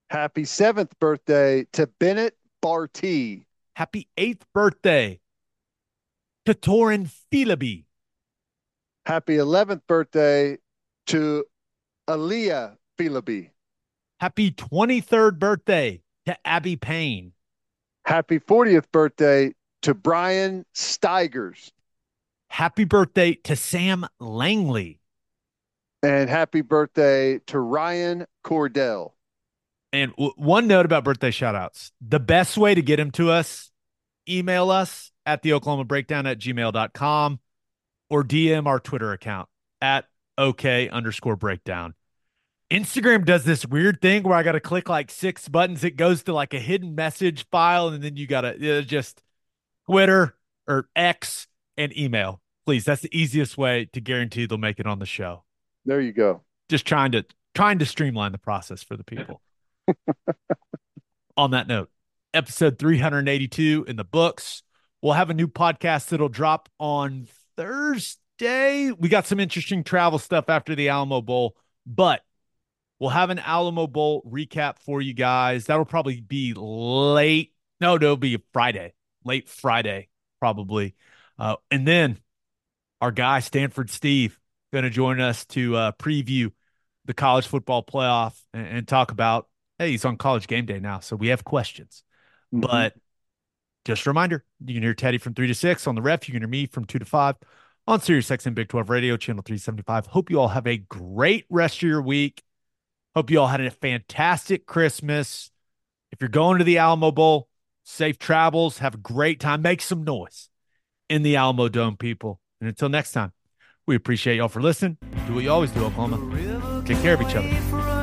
Happy seventh birthday to Bennett Barty. Happy eighth birthday to Torin Philby. Happy eleventh birthday to Aaliyah Philby. Happy 23rd birthday to Abby Payne. Happy fortieth birthday to Brian Steigers. Happy birthday to Sam Langley. And happy birthday to Ryan Cordell. And w- one note about birthday shout outs the best way to get them to us, email us at the Oklahoma breakdown at gmail.com or DM our Twitter account at OK underscore breakdown. Instagram does this weird thing where I got to click like six buttons. It goes to like a hidden message file, and then you got to uh, just Twitter or X and email. Please, that's the easiest way to guarantee they'll make it on the show. There you go. Just trying to trying to streamline the process for the people. [laughs] on that note, episode 382 in the books. We'll have a new podcast that'll drop on Thursday. Day, we got some interesting travel stuff after the Alamo Bowl, but we'll have an Alamo Bowl recap for you guys. That'll probably be late. No, it'll be Friday, late Friday, probably. Uh, and then our guy, Stanford Steve, going to join us to uh, preview the college football playoff and, and talk about. Hey, he's on college game day now, so we have questions. Mhm. But just a reminder, you can hear Teddy from three to six on the ref. You can hear me from two to five on Sirius XM Big 12 Radio, channel 375. Hope you all have a great rest of your week. Hope you all had a fantastic Christmas. If you're going to the Alamo Bowl, safe travels. Have a great time. Make some noise in the Alamo Dome, people. And until next time, we appreciate y'all for listening. Do what you always do, Oklahoma. Take care of each other.